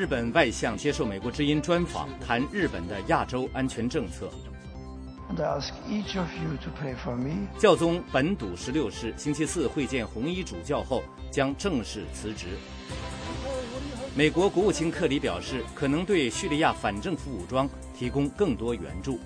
日本外相接受美国之音专访，谈日本的亚洲安全政策。教宗本笃十六世星期四会见红衣主教后将正式辞职。美国国务卿克里表示，可能对叙利亚反政府武装提供更多援助。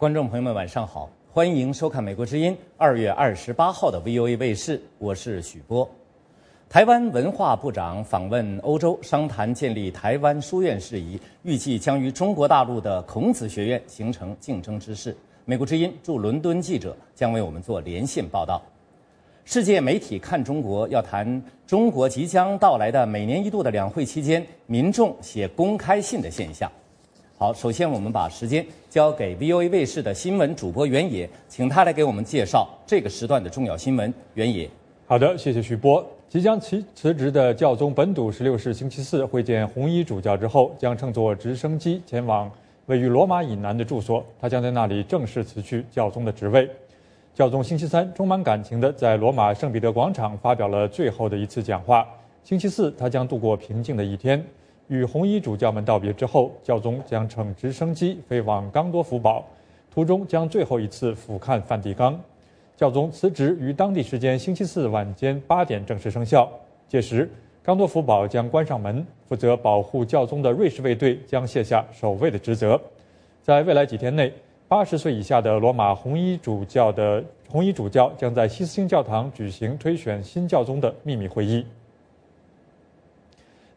观众朋友们，晚上好，欢迎收看《美国之音》二月二十八号的 VOA 卫视，我是许波。台湾文化部长访问欧洲，商谈建立台湾书院事宜，预计将与中国大陆的孔子学院形成竞争之势。美国之音驻伦敦记者将为我们做连线报道。世界媒体看中国，要谈中国即将到来的每年一度的两会期间，民众写公开信的现象。好，首先我们把时间交给 VOA 卫视的新闻主播袁野，请他来给我们介绍这个时段的重要新闻。袁野，好的，谢谢徐波。即将辞辞职的教宗本笃十六世星期四会见红衣主教之后，将乘坐直升机前往位于罗马以南的住所，他将在那里正式辞去教宗的职位。教宗星期三充满感情的在罗马圣彼得广场发表了最后的一次讲话。星期四，他将度过平静的一天。与红衣主教们道别之后，教宗将乘直升机飞往冈多福堡，途中将最后一次俯瞰梵蒂冈。教宗辞职于当地时间星期四晚间八点正式生效。届时，冈多福堡将关上门，负责保护教宗的瑞士卫队将卸下守卫的职责。在未来几天内，八十岁以下的罗马红衣主教的红衣主教将在西斯汀教堂举行推选新教宗的秘密会议。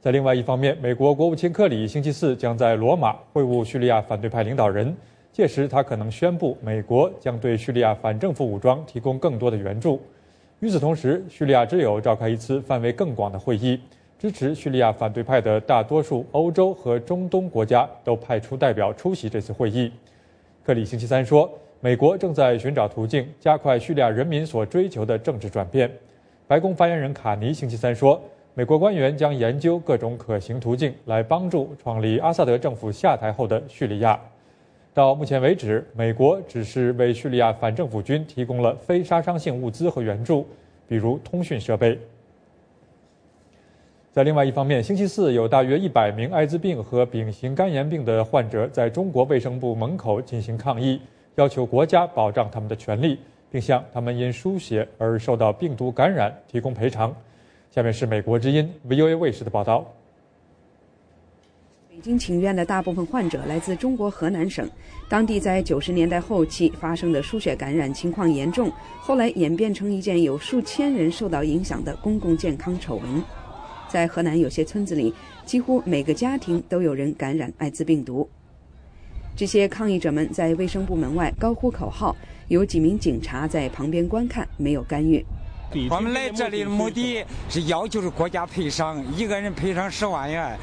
在另外一方面，美国国务卿克里星期四将在罗马会晤叙利亚反对派领导人，届时他可能宣布美国将对叙利亚反政府武装提供更多的援助。与此同时，叙利亚之友召开一次范围更广的会议，支持叙利亚反对派的大多数欧洲和中东国家都派出代表出席这次会议。克里星期三说，美国正在寻找途径，加快叙利亚人民所追求的政治转变。白宫发言人卡尼星期三说。美国官员将研究各种可行途径，来帮助创立阿萨德政府下台后的叙利亚。到目前为止，美国只是为叙利亚反政府军提供了非杀伤性物资和援助，比如通讯设备。在另外一方面，星期四有大约一百名艾滋病和丙型肝炎病的患者在中国卫生部门口进行抗议，要求国家保障他们的权利，并向他们因输血而受到病毒感染提供赔偿。下面是美国之音 VOA 卫视的报道。北京请愿的大部分患者来自中国河南省，当地在九十年代后期发生的输血感染情况严重，后来演变成一件有数千人受到影响的公共健康丑闻。在河南有些村子里，几乎每个家庭都有人感染艾滋病毒。这些抗议者们在卫生部门外高呼口号，有几名警察在旁边观看，没有干预。我们来这里的目的是要求是国家赔偿，一个人赔偿十万元，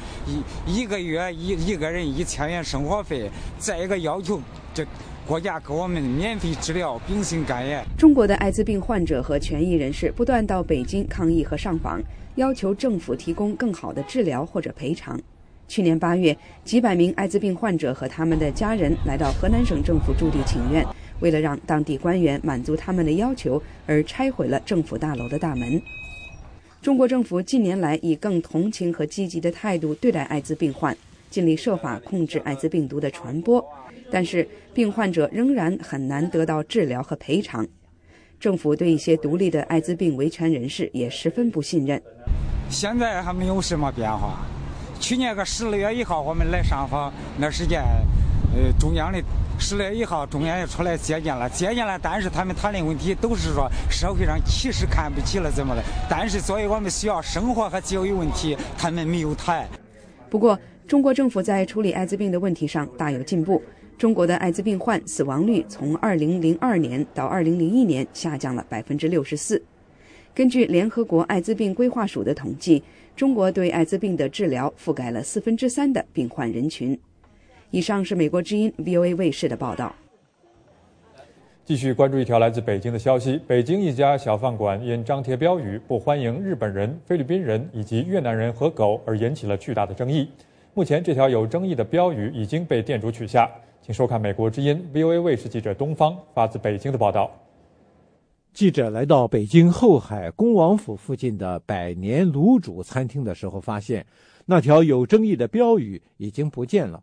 一一个月一一个人一千元生活费。再一个要求，这国家给我们免费治疗丙型肝炎。中国的艾滋病患者和权益人士不断到北京抗议和上访，要求政府提供更好的治疗或者赔偿。去年八月，几百名艾滋病患者和他们的家人来到河南省政府驻地请愿。为了让当地官员满足他们的要求，而拆毁了政府大楼的大门。中国政府近年来以更同情和积极的态度对待艾滋病患，尽力设法控制艾滋病毒的传播，但是病患者仍然很难得到治疗和赔偿。政府对一些独立的艾滋病维权人士也十分不信任。现在还没有什么变化。去年个十二月一号我们来上访，那时间，呃，中央的。十月一号，中央也出来接见了，接见了，但是他们谈的问题都是说社会上歧视看不起了怎么的，但是作为我们需要生活和教育问题，他们没有谈。不过，中国政府在处理艾滋病的问题上大有进步，中国的艾滋病患死亡率从2002年到2001年下降了百分之六十四。根据联合国艾滋病规划署的统计，中国对艾滋病的治疗覆盖了四分之三的病患人群。以上是美国之音 VOA 卫视的报道。继续关注一条来自北京的消息：北京一家小饭馆因张贴标语“不欢迎日本人、菲律宾人以及越南人和狗”而引起了巨大的争议。目前，这条有争议的标语已经被店主取下。请收看美国之音 VOA 卫视记者东方发自北京的报道。记者来到北京后海恭王府附近的百年卤煮餐厅的时候，发现那条有争议的标语已经不见了。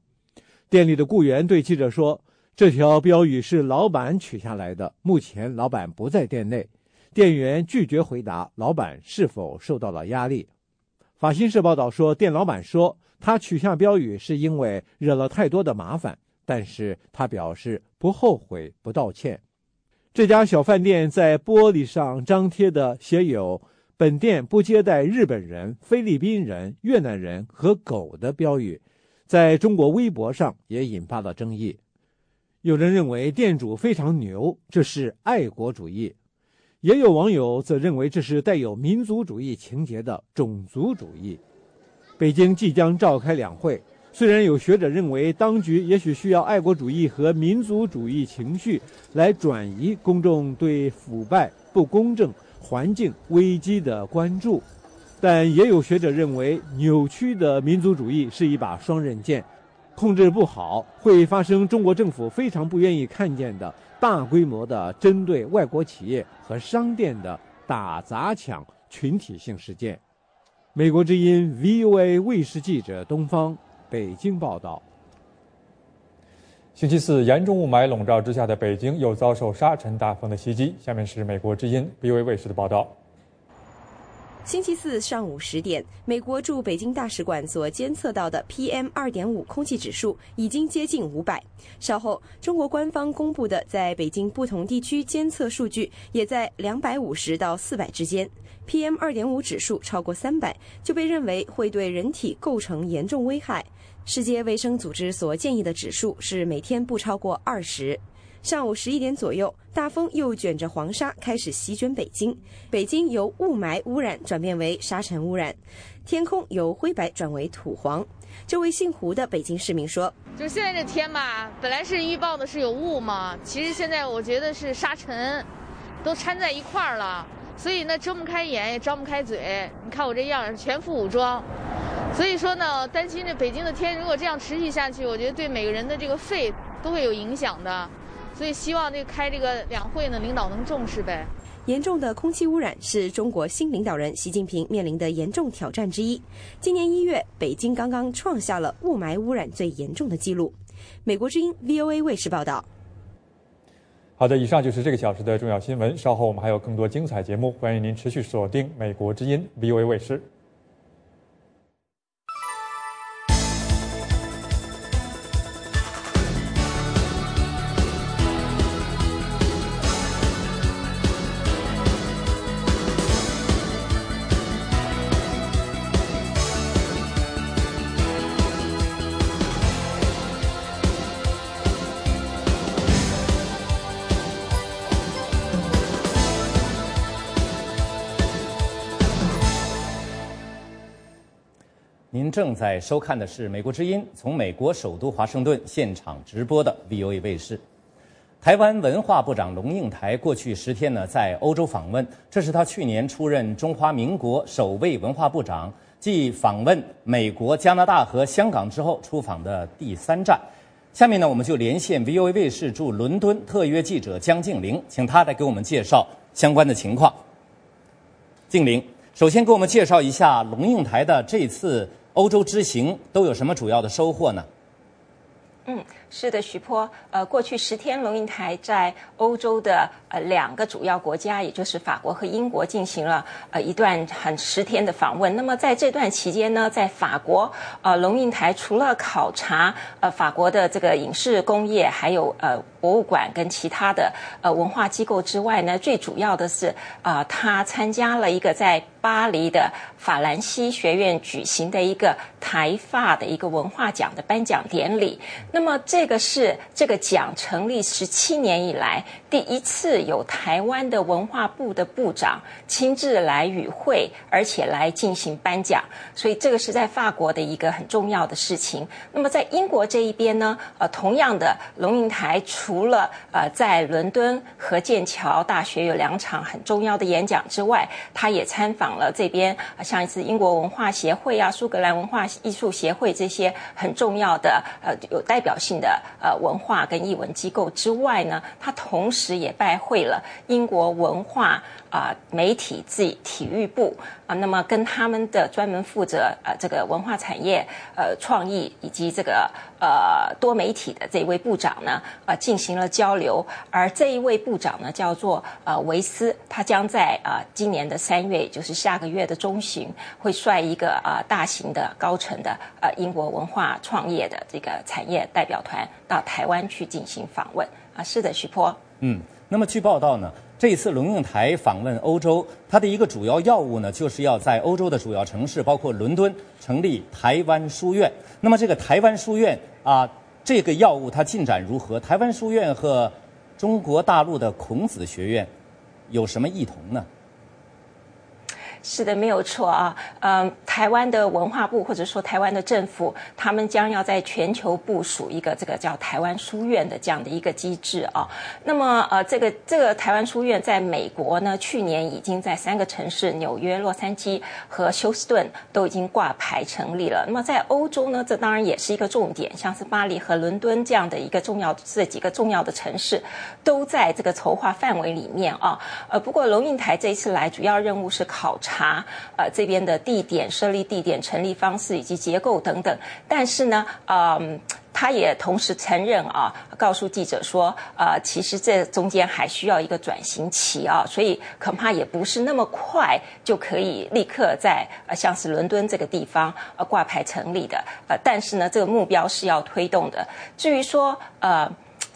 店里的雇员对记者说：“这条标语是老板取下来的，目前老板不在店内。”店员拒绝回答老板是否受到了压力。法新社报道说，店老板说他取下标语是因为惹了太多的麻烦，但是他表示不后悔、不道歉。这家小饭店在玻璃上张贴的写有“本店不接待日本人、菲律宾人、越南人和狗”的标语，在中国微博上也引发了争议。有人认为店主非常牛，这是爱国主义。也有网友则认为这是带有民族主义情节的种族主义。北京即将召开两会，虽然有学者认为当局也许需要爱国主义和民族主义情绪来转移公众对腐败、不公正、环境危机的关注，但也有学者认为扭曲的民族主义是一把双刃剑，控制不好会发生中国政府非常不愿意看见的。大规模的针对外国企业和商店的打砸抢群体性事件。美国之音 VOA 卫视记者东方北京报道。星期四，严重雾霾笼罩之下的北京又遭受沙尘大风的袭击。下面是美国之音 VOA 卫视的报道。星期四上午十点，美国驻北京大使馆所监测到的 PM 二点五空气指数已经接近五百。稍后，中国官方公布的在北京不同地区监测数据也在两百五十到四百之间。PM 二点五指数超过三百，就被认为会对人体构成严重危害。世界卫生组织所建议的指数是每天不超过二十。上午十一点左右，大风又卷着黄沙开始席卷北京，北京由雾霾污染转变为沙尘污染，天空由灰白转为土黄。这位姓胡的北京市民说：“就现在这天吧，本来是预报的是有雾嘛，其实现在我觉得是沙尘，都掺在一块儿了，所以呢睁不开眼也张不开嘴。你看我这样全副武装，所以说呢，担心这北京的天如果这样持续下去，我觉得对每个人的这个肺都会有影响的。”所以希望这开这个两会呢，领导能重视呗。严重的空气污染是中国新领导人习近平面临的严重挑战之一。今年一月，北京刚刚创下了雾霾污染最严重的记录。美国之音 VOA 卫视报道。好的，以上就是这个小时的重要新闻。稍后我们还有更多精彩节目，欢迎您持续锁定美国之音 VOA 卫视。正在收看的是美国之音从美国首都华盛顿现场直播的 VOA 卫视。台湾文化部长龙应台过去十天呢在欧洲访问，这是他去年出任中华民国首位文化部长，继访问美国、加拿大和香港之后出访的第三站。下面呢，我们就连线 VOA 卫视驻伦敦特约记者江静玲，请他来给我们介绍相关的情况。静玲，首先给我们介绍一下龙应台的这次。欧洲之行都有什么主要的收获呢？嗯。是的，徐波。呃，过去十天，龙应台在欧洲的呃两个主要国家，也就是法国和英国，进行了呃一段很十天的访问。那么在这段期间呢，在法国，呃，龙应台除了考察呃法国的这个影视工业，还有呃博物馆跟其他的呃文化机构之外呢，最主要的是啊，他参加了一个在巴黎的法兰西学院举行的一个台发的一个文化奖的颁奖典礼。那么这个是这个奖成立十七年以来第一次有台湾的文化部的部长亲自来与会，而且来进行颁奖，所以这个是在法国的一个很重要的事情。那么在英国这一边呢，呃，同样的龙应台除了呃在伦敦和剑桥大学有两场很重要的演讲之外，他也参访了这边像一次英国文化协会啊、苏格兰文化艺术协会这些很重要的呃有代表性的呃文化跟艺文机构之外呢，他同时也拜会了英国文化啊媒体自体育部啊，那么跟他们的专门负责呃这个文化产业呃创意以及这个呃多媒体的这位部长呢呃进行了交流，而这一位部长呢叫做呃维斯，他将在啊今年的三月，也就是下个月的中旬，会率一个啊大型的高层的呃英国文化创业的这个产业代表团到台湾去进行访问啊。是的，徐波。嗯，那么据报道呢。这次龙应台访问欧洲，他的一个主要要务呢，就是要在欧洲的主要城市，包括伦敦，成立台湾书院。那么这个台湾书院啊，这个要务它进展如何？台湾书院和中国大陆的孔子学院有什么异同呢？是的，没有错啊。嗯，台湾的文化部或者说台湾的政府，他们将要在全球部署一个这个叫台湾书院的这样的一个机制啊。那么，呃，这个这个台湾书院在美国呢，去年已经在三个城市——纽约、洛杉矶和休斯顿都已经挂牌成立了。那么，在欧洲呢，这当然也是一个重点，像是巴黎和伦敦这样的一个重要这几个重要的城市，都在这个筹划范围里面啊。呃，不过龙应台这一次来，主要任务是考察。查呃这边的地点设立地点成立方式以及结构等等，但是呢，嗯，他也同时承认啊，告诉记者说，呃，其实这中间还需要一个转型期啊，所以恐怕也不是那么快就可以立刻在呃像是伦敦这个地方呃挂牌成立的，呃，但是呢，这个目标是要推动的。至于说呃。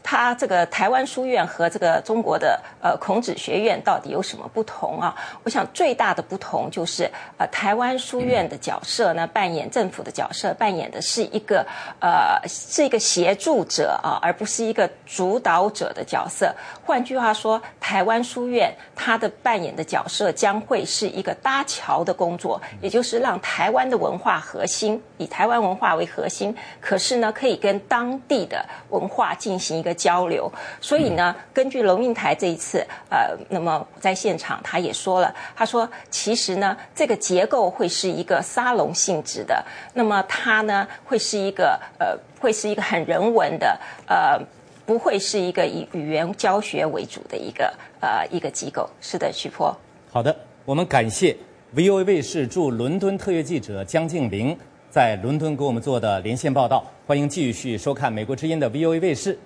它这个台湾书院和这个中国的呃孔子学院到底有什么不同啊？我想最大的不同就是呃台湾书院的角色呢，扮演政府的角色，扮演的是一个呃是一个协助者啊，而不是一个主导者的角色。换句话说，台湾书院它的扮演的角色将会是一个搭桥的工作，也就是让台湾的文化核心以台湾文化为核心，可是呢可以跟当地的文化进行一个。交流，所以呢，根据龙应台这一次，呃，那么在现场他也说了，他说其实呢，这个结构会是一个沙龙性质的，那么它呢会是一个呃，会是一个很人文的，呃，不会是一个以语言教学为主的一个呃一个机构。是的，徐波。好的，我们感谢 VOA 卫视驻伦敦特约记者江静玲在伦敦给我们做的连线报道。欢迎继续收看美国之音的 VOA 卫视。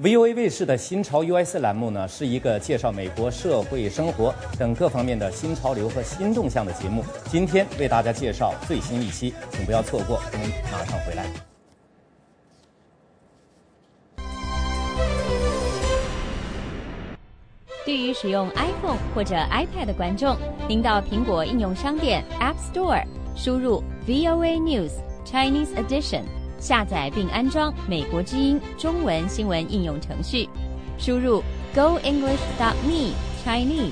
VOA 卫视的新潮 US 栏目呢，是一个介绍美国社会生活等各方面的新潮流和新动向的节目。今天为大家介绍最新一期，请不要错过。我们马上回来。对于使用 iPhone 或者 iPad 的观众，您到苹果应用商店 App Store 输入 VOA News Chinese Edition。下载并安装美国之音中文新闻应用程序，输入 goenglish.me Chinese，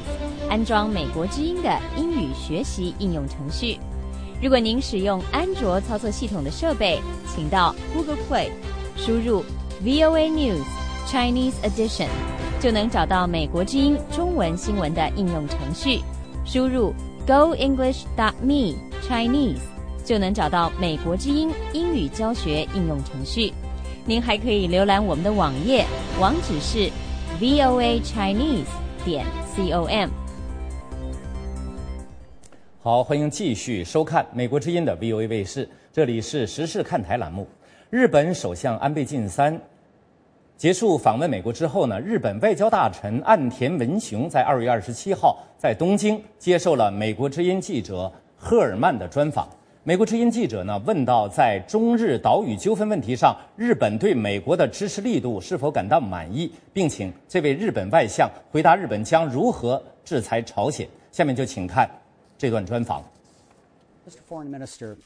安装美国之音的英语学习应用程序。如果您使用安卓操作系统的设备，请到 Google Play，输入 VOA News Chinese Edition，就能找到美国之音中文新闻的应用程序。输入 goenglish.me Chinese。就能找到美国之音英语教学应用程序。您还可以浏览我们的网页，网址是 voa chinese 点 com。好，欢迎继续收看美国之音的 VOA 卫视，这里是时事看台栏目。日本首相安倍晋三结束访问美国之后呢，日本外交大臣岸田文雄在二月二十七号在东京接受了美国之音记者赫尔曼的专访。美国之音记者呢问到，在中日岛屿纠纷问题上，日本对美国的支持力度是否感到满意，并请这位日本外相回答日本将如何制裁朝鲜。下面就请看这段专访。Mr. Foreign Minister,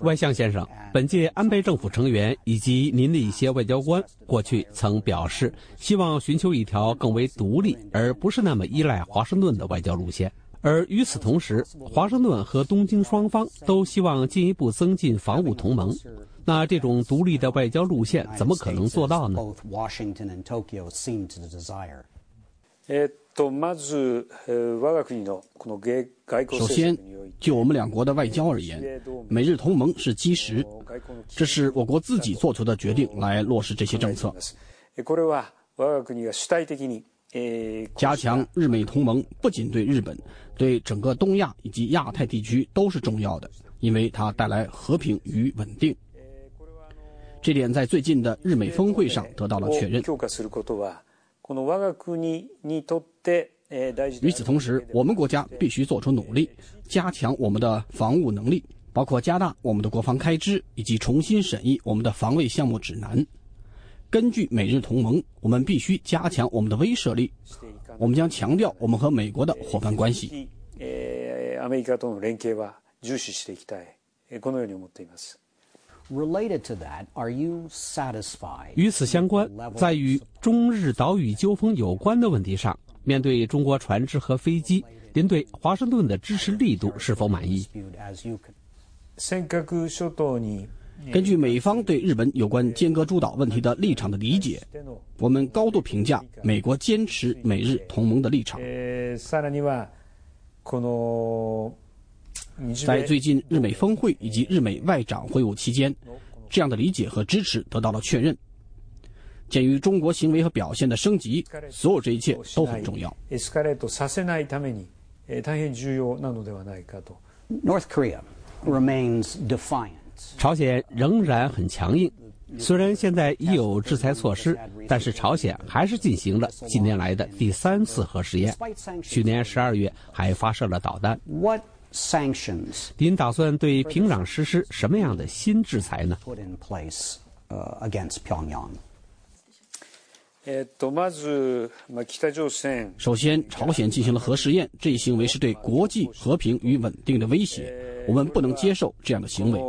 外相先生，本届安倍政府成员以及您的一些外交官过去曾表示，希望寻求一条更为独立，而不是那么依赖华盛顿的外交路线。而与此同时，华盛顿和东京双方都希望进一步增进防务同盟。那这种独立的外交路线怎么可能做到呢？首先，就我们两国的外交而言，美日同盟是基石，这是我国自己做出的决定来落实这些政策。加强日美同盟不仅对日本，对整个东亚以及亚太地区都是重要的，因为它带来和平与稳定。这点在最近的日美峰会上得到了确认。与此同时，我们国家必须做出努力，加强我们的防务能力，包括加大我们的国防开支，以及重新审议我们的防卫项目指南。根据美日同盟，我们必须加强我们的威慑力。我们将强调我们和美国的伙伴关系。与此相关，在与中日岛屿纠纷有关的问题上，面对中国船只和飞机，您对华盛顿的支持力度是否满意？根据美方对日本有关尖阁诸岛问题的立场的理解，我们高度评价美国坚持美日同盟的立场。在最近日美峰会以及日美外长会晤期间，这样的理解和支持得到了确认。鉴于中国行为和表现的升级，所有这一切都很重要。North Korea remains defiant. 朝鲜仍然很强硬，虽然现在已有制裁措施，但是朝鲜还是进行了近年来的第三次核试验。去年十二月还发射了导弹。您打算对平壤实施什么样的新制裁呢？首先，朝鲜进行了核试验，这一行为是对国际和平与稳定的威胁，我们不能接受这样的行为。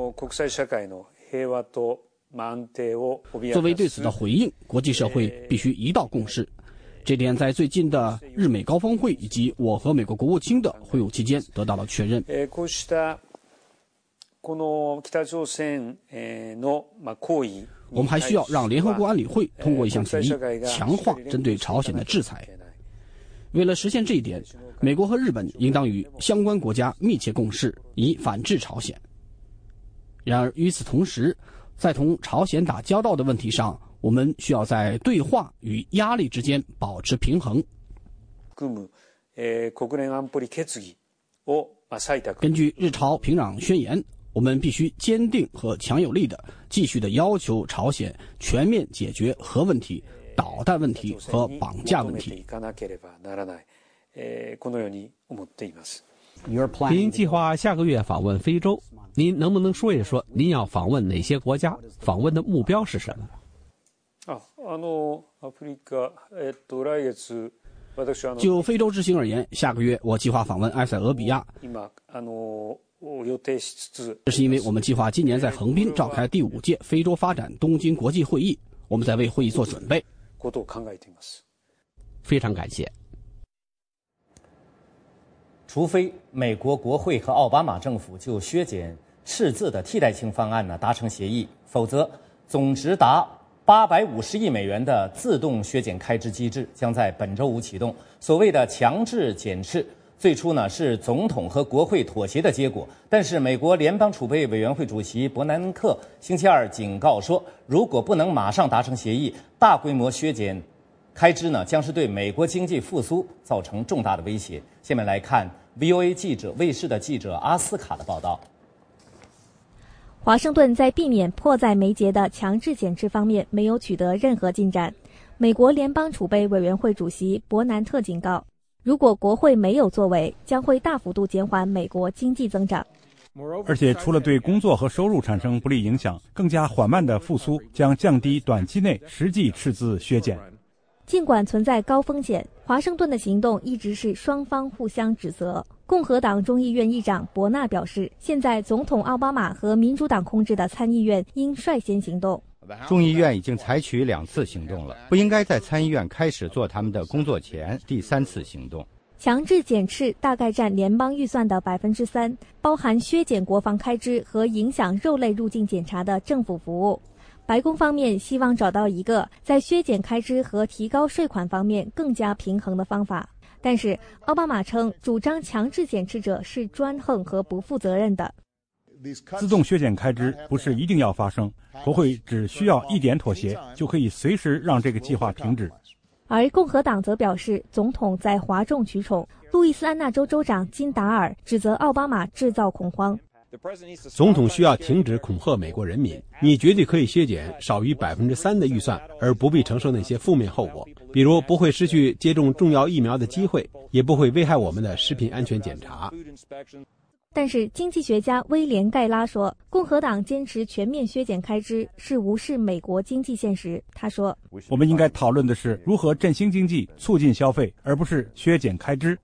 作为对此的回应，国际社会必须一道共识，这点在最近的日美高峰会以及我和美国国务卿的会晤期间得到了确认。我们还需要让联合国安理会通过一项决议，强化针对朝鲜的制裁。为了实现这一点，美国和日本应当与相关国家密切共事，以反制朝鲜。然而，与此同时，在同朝鲜打交道的问题上，我们需要在对话与压力之间保持平衡。根据日朝平壤宣言。我们必须坚定和强有力的继续的要求朝鲜全面解决核问题、导弹问题和绑架问题。您计划下个月访问非洲，您能不能说一说您要访问哪些国家？访问的目标是什么？就非洲之行而言，下个月我计划访问埃塞俄比亚。这是因为我们计划今年在横滨召开第五届非洲发展东京国际会议，我们在为会议做准备。非常感谢。除非美国国会和奥巴马政府就削减赤字的替代性方案呢达成协议，否则总值达八百五十亿美元的自动削减开支机制将在本周五启动。所谓的强制减赤。最初呢是总统和国会妥协的结果，但是美国联邦储备委员会主席伯南克星期二警告说，如果不能马上达成协议，大规模削减开支呢，将是对美国经济复苏造成重大的威胁。下面来看 VOA 记者卫视的记者阿斯卡的报道。华盛顿在避免迫在眉睫的强制减持方面没有取得任何进展。美国联邦储备委员会主席伯南特警告。如果国会没有作为，将会大幅度减缓美国经济增长。而且，除了对工作和收入产生不利影响，更加缓慢的复苏将降低短期内实际赤字削减。尽管存在高风险，华盛顿的行动一直是双方互相指责。共和党众议院议长伯纳表示，现在总统奥巴马和民主党控制的参议院应率先行动。众议院已经采取两次行动了，不应该在参议院开始做他们的工作前第三次行动。强制减赤大概占联邦预算的百分之三，包含削减国防开支和影响肉类入境检查的政府服务。白宫方面希望找到一个在削减开支和提高税款方面更加平衡的方法。但是，奥巴马称，主张强制减赤者是专横和不负责任的。自动削减开支不是一定要发生，国会只需要一点妥协，就可以随时让这个计划停止。而共和党则表示，总统在哗众取宠。路易斯安那州州长金达尔指责奥巴马制造恐慌。总统需要停止恐吓美国人民。你绝对可以削减少于百分之三的预算，而不必承受那些负面后果，比如不会失去接种重要疫苗的机会，也不会危害我们的食品安全检查。但是，经济学家威廉盖拉说，共和党坚持全面削减开支是无视美国经济现实。他说：“我们应该讨论的是如何振兴经济、促进消费，而不是削减开支。”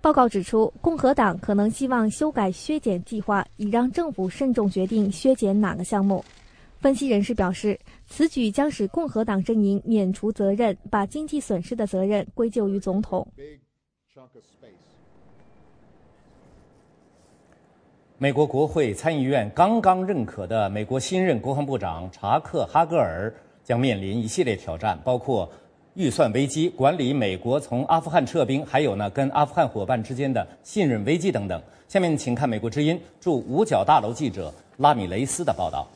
报告指出，共和党可能希望修改削减计划，以让政府慎重决定削减哪个项目。分析人士表示，此举将使共和党阵营免除责任，把经济损失的责任归咎于总统。美国国会参议院刚刚认可的美国新任国防部长查克·哈格尔将面临一系列挑战，包括。预算危机、管理美国从阿富汗撤兵，还有呢跟阿富汗伙伴之间的信任危机等等。下面请看美国之音驻五角大楼记者拉米雷斯的报道。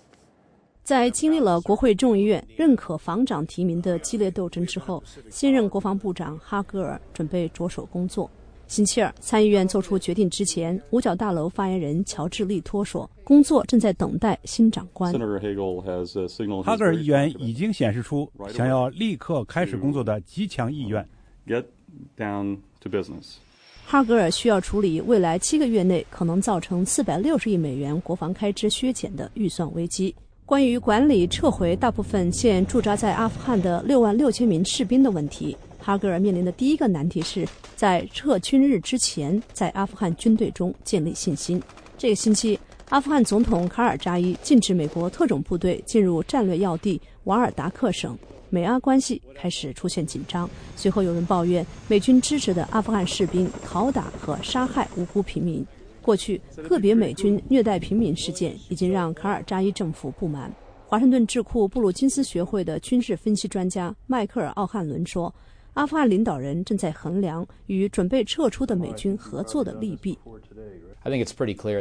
在经历了国会众议院认可防长提名的激烈斗争之后，新任国防部长哈格尔准备着手工作。星期二，参议院做出决定之前，五角大楼发言人乔治利托说：“工作正在等待新长官。”哈格尔议员已经显示出想要立刻开始工作的极强意愿。Get down to business. 哈格尔需要处理未来七个月内可能造成四百六十亿美元国防开支削减的预算危机。关于管理撤回大部分现驻扎在阿富汗的六万六千名士兵的问题。哈格尔面临的第一个难题是在撤军日之前，在阿富汗军队中建立信心。这个星期，阿富汗总统卡尔扎伊禁止美国特种部队进入战略要地瓦尔达克省，美阿关系开始出现紧张。随后有人抱怨美军支持的阿富汗士兵拷打和杀害无辜平民。过去个别美军虐待平民事件已经让卡尔扎伊政府不满。华盛顿智库布鲁金斯学会的军事分析专家迈克尔奥汉伦说。阿富汗领导人正在衡量与准备撤出的美军合作的利弊。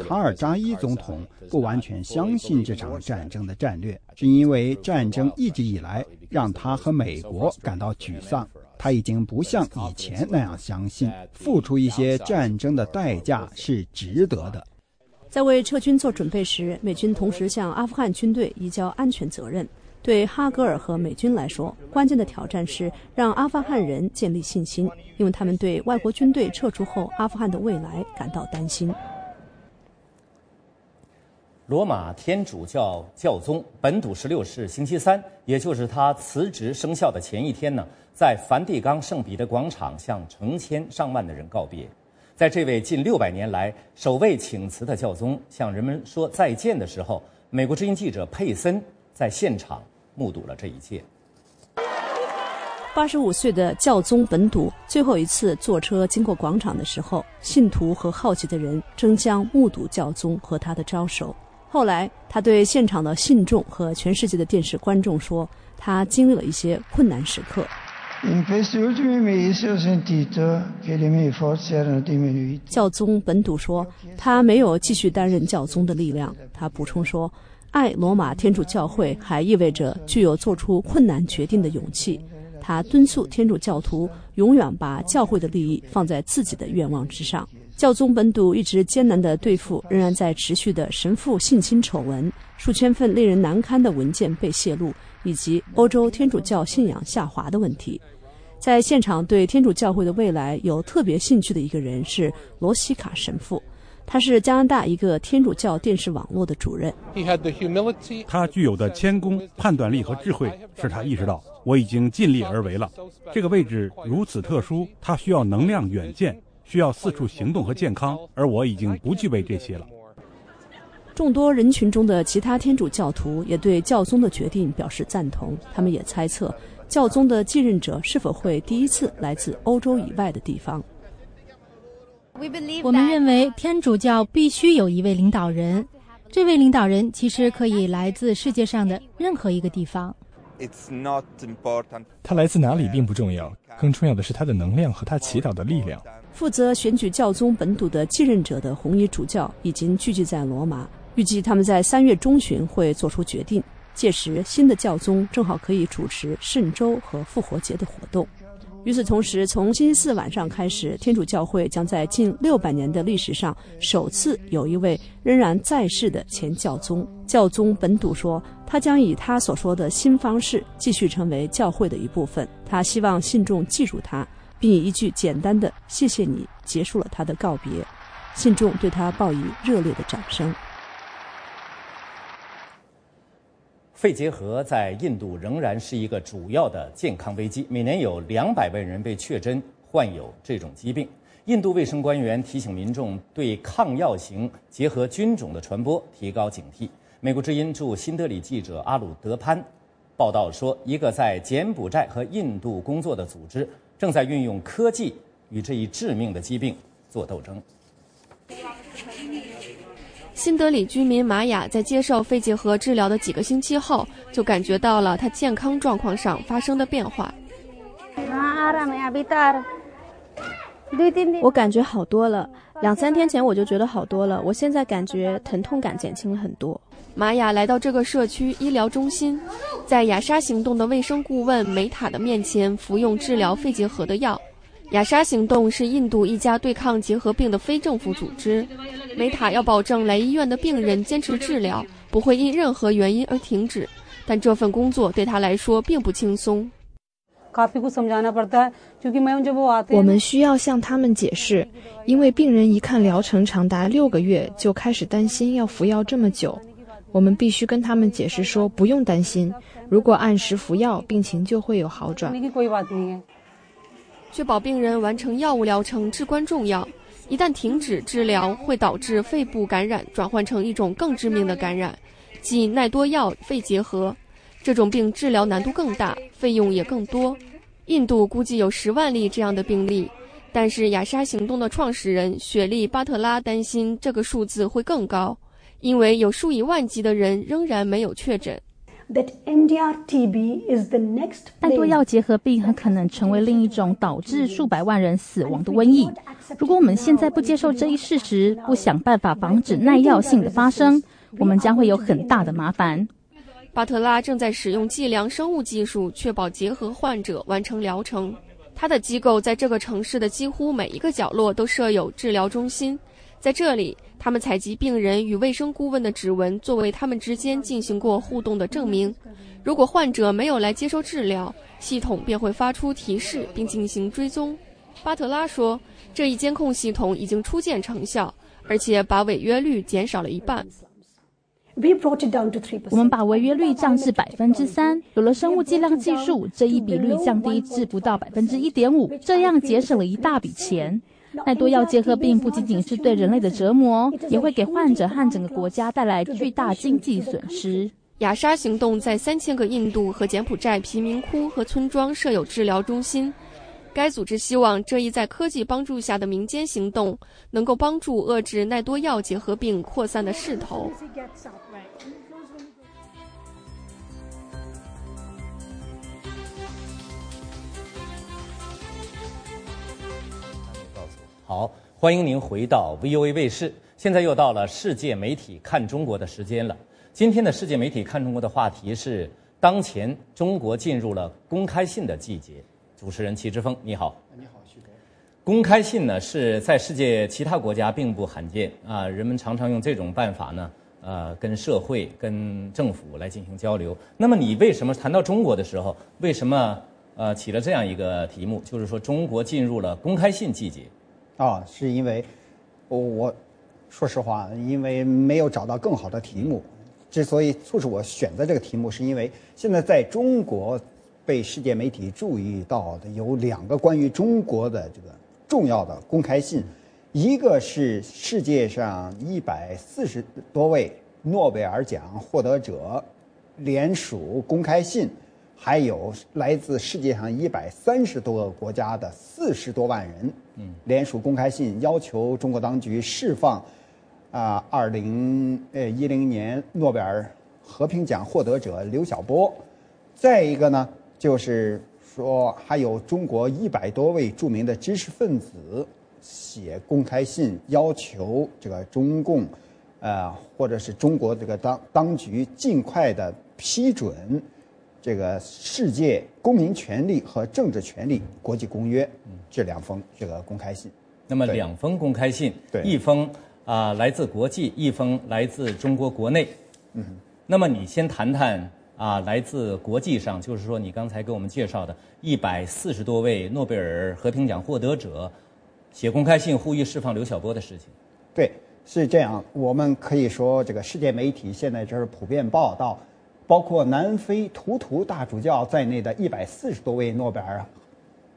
卡尔扎伊总统不完全相信这场战争的战略，是因为战争一直以来让他和美国感到沮丧。他已经不像以前那样相信付出一些战争的代价是值得的。在为撤军做准备时，美军同时向阿富汗军队移交安全责任。对哈格尔和美军来说，关键的挑战是让阿富汗人建立信心，因为他们对外国军队撤出后阿富汗的未来感到担心。罗马天主教教宗本笃十六世星期三，也就是他辞职生效的前一天呢，在梵蒂冈圣彼得广场向成千上万的人告别。在这位近六百年来首位请辞的教宗向人们说再见的时候，美国之音记者佩森在现场。目睹了这一切。八十五岁的教宗本笃最后一次坐车经过广场的时候，信徒和好奇的人争相目睹教宗和他的招手。后来，他对现场的信众和全世界的电视观众说：“他经历了一些困难时刻。”教宗本笃说：“他没有继续担任教宗的力量。”他补充说。爱罗马天主教会还意味着具有做出困难决定的勇气。他敦促天主教徒永远把教会的利益放在自己的愿望之上。教宗本笃一直艰难地对付仍然在持续的神父性侵丑闻、数千份令人难堪的文件被泄露，以及欧洲天主教信仰下滑的问题。在现场对天主教会的未来有特别兴趣的一个人是罗西卡神父。他是加拿大一个天主教电视网络的主任。他具有的谦恭、判断力和智慧，使他意识到我已经尽力而为了。这个位置如此特殊，他需要能量远见。需要四处行动和健康，而我已经不具备这些了。众多人群中的其他天主教徒也对教宗的决定表示赞同。他们也猜测，教宗的继任者是否会第一次来自欧洲以外的地方。我们认为天主教必须有一位领导人，这位领导人其实可以来自世界上的任何一个地方。他来自哪里并不重要，更重要的是他的能量和他祈祷的力量。负责选举教宗本笃的继任者的红衣主教已经聚集在罗马。预计他们在三月中旬会做出决定，届时新的教宗正好可以主持圣周和复活节的活动。与此同时，从星期四晚上开始，天主教会将在近六百年的历史上首次有一位仍然在世的前教宗。教宗本笃说，他将以他所说的新方式继续成为教会的一部分。他希望信众记住他，并以一句简单的“谢谢你”结束了他的告别。信众对他报以热烈的掌声。肺结核在印度仍然是一个主要的健康危机，每年有两百万人被确诊患有这种疾病。印度卫生官员提醒民众对抗药型结核菌种的传播提高警惕。美国之音驻新德里记者阿鲁德潘报道说，一个在柬埔寨和印度工作的组织正在运用科技与这一致命的疾病做斗争。新德里居民玛雅在接受肺结核治疗的几个星期后，就感觉到了他健康状况上发生的变化。我感觉好多了，两三天前我就觉得好多了，我现在感觉疼痛感减轻了很多。玛雅来到这个社区医疗中心，在雅莎行动的卫生顾问梅塔的面前服用治疗肺结核的药。雅莎行动是印度一家对抗结核病的非政府组织。梅塔要保证来医院的病人坚持治疗，不会因任何原因而停止。但这份工作对他来说并不轻松。我们需要向他们解释，因为病人一看疗程长达六个月，就开始担心要服药这么久。我们必须跟他们解释说，不用担心，如果按时服药，病情就会有好转。确保病人完成药物疗程至关重要。一旦停止治疗，会导致肺部感染转换成一种更致命的感染，即耐多药肺结核。这种病治疗难度更大，费用也更多。印度估计有十万例这样的病例，但是雅莎行动的创始人雪莉·巴特拉担心这个数字会更高，因为有数以万计的人仍然没有确诊。耐多药结核病很可能成为另一种导致数百万人死亡的瘟疫。如果我们现在不接受这一事实，不想办法防止耐药性的发生，我们将会有很大的麻烦。巴特拉正在使用计量生物技术，确保结核患者完成疗程。他的机构在这个城市的几乎每一个角落都设有治疗中心，在这里。他们采集病人与卫生顾问的指纹，作为他们之间进行过互动的证明。如果患者没有来接受治疗，系统便会发出提示并进行追踪。巴特拉说：“这一监控系统已经初见成效，而且把违约率减少了一半。我们把违约率降至百分之三。有了生物计量技术，这一比率降低至不到百分之一点五，这样节省了一大笔钱。”耐多药结核病不仅仅是对人类的折磨，也会给患者和整个国家带来巨大经济损失。雅莎行动在三千个印度和柬埔寨贫民窟和村庄设有治疗中心。该组织希望这一在科技帮助下的民间行动，能够帮助遏制耐多药结核病扩散的势头。好，欢迎您回到 VOA 卫视。现在又到了世界媒体看中国的时间了。今天的世界媒体看中国的话题是：当前中国进入了公开信的季节。主持人齐之峰，你好。你好，徐哥。公开信呢是在世界其他国家并不罕见啊，人们常常用这种办法呢，呃，跟社会、跟政府来进行交流。那么你为什么谈到中国的时候，为什么呃起了这样一个题目，就是说中国进入了公开信季节？啊，是因为，我我，说实话，因为没有找到更好的题目。之所以促使我选择这个题目，是因为现在在中国被世界媒体注意到的有两个关于中国的这个重要的公开信，一个是世界上一百四十多位诺贝尔奖获得者联署公开信，还有来自世界上一百三十多个国家的四十多万人联署公开信，要求中国当局释放啊，二零呃一零年诺贝尔和平奖获得者刘晓波。再一个呢，就是说还有中国一百多位著名的知识分子写公开信，要求这个中共，呃，或者是中国这个当当局尽快的批准这个世界公民权利和政治权利国际公约这两封这个公开信。那么两封公开信，一封啊来自国际，一封来自中国国内。嗯，那么你先谈谈。啊，来自国际上，就是说你刚才给我们介绍的，一百四十多位诺贝尔和平奖获得者写公开信呼吁释放刘晓波的事情。对，是这样。我们可以说，这个世界媒体现在就是普遍报道，包括南非图图大主教在内的一百四十多位诺贝尔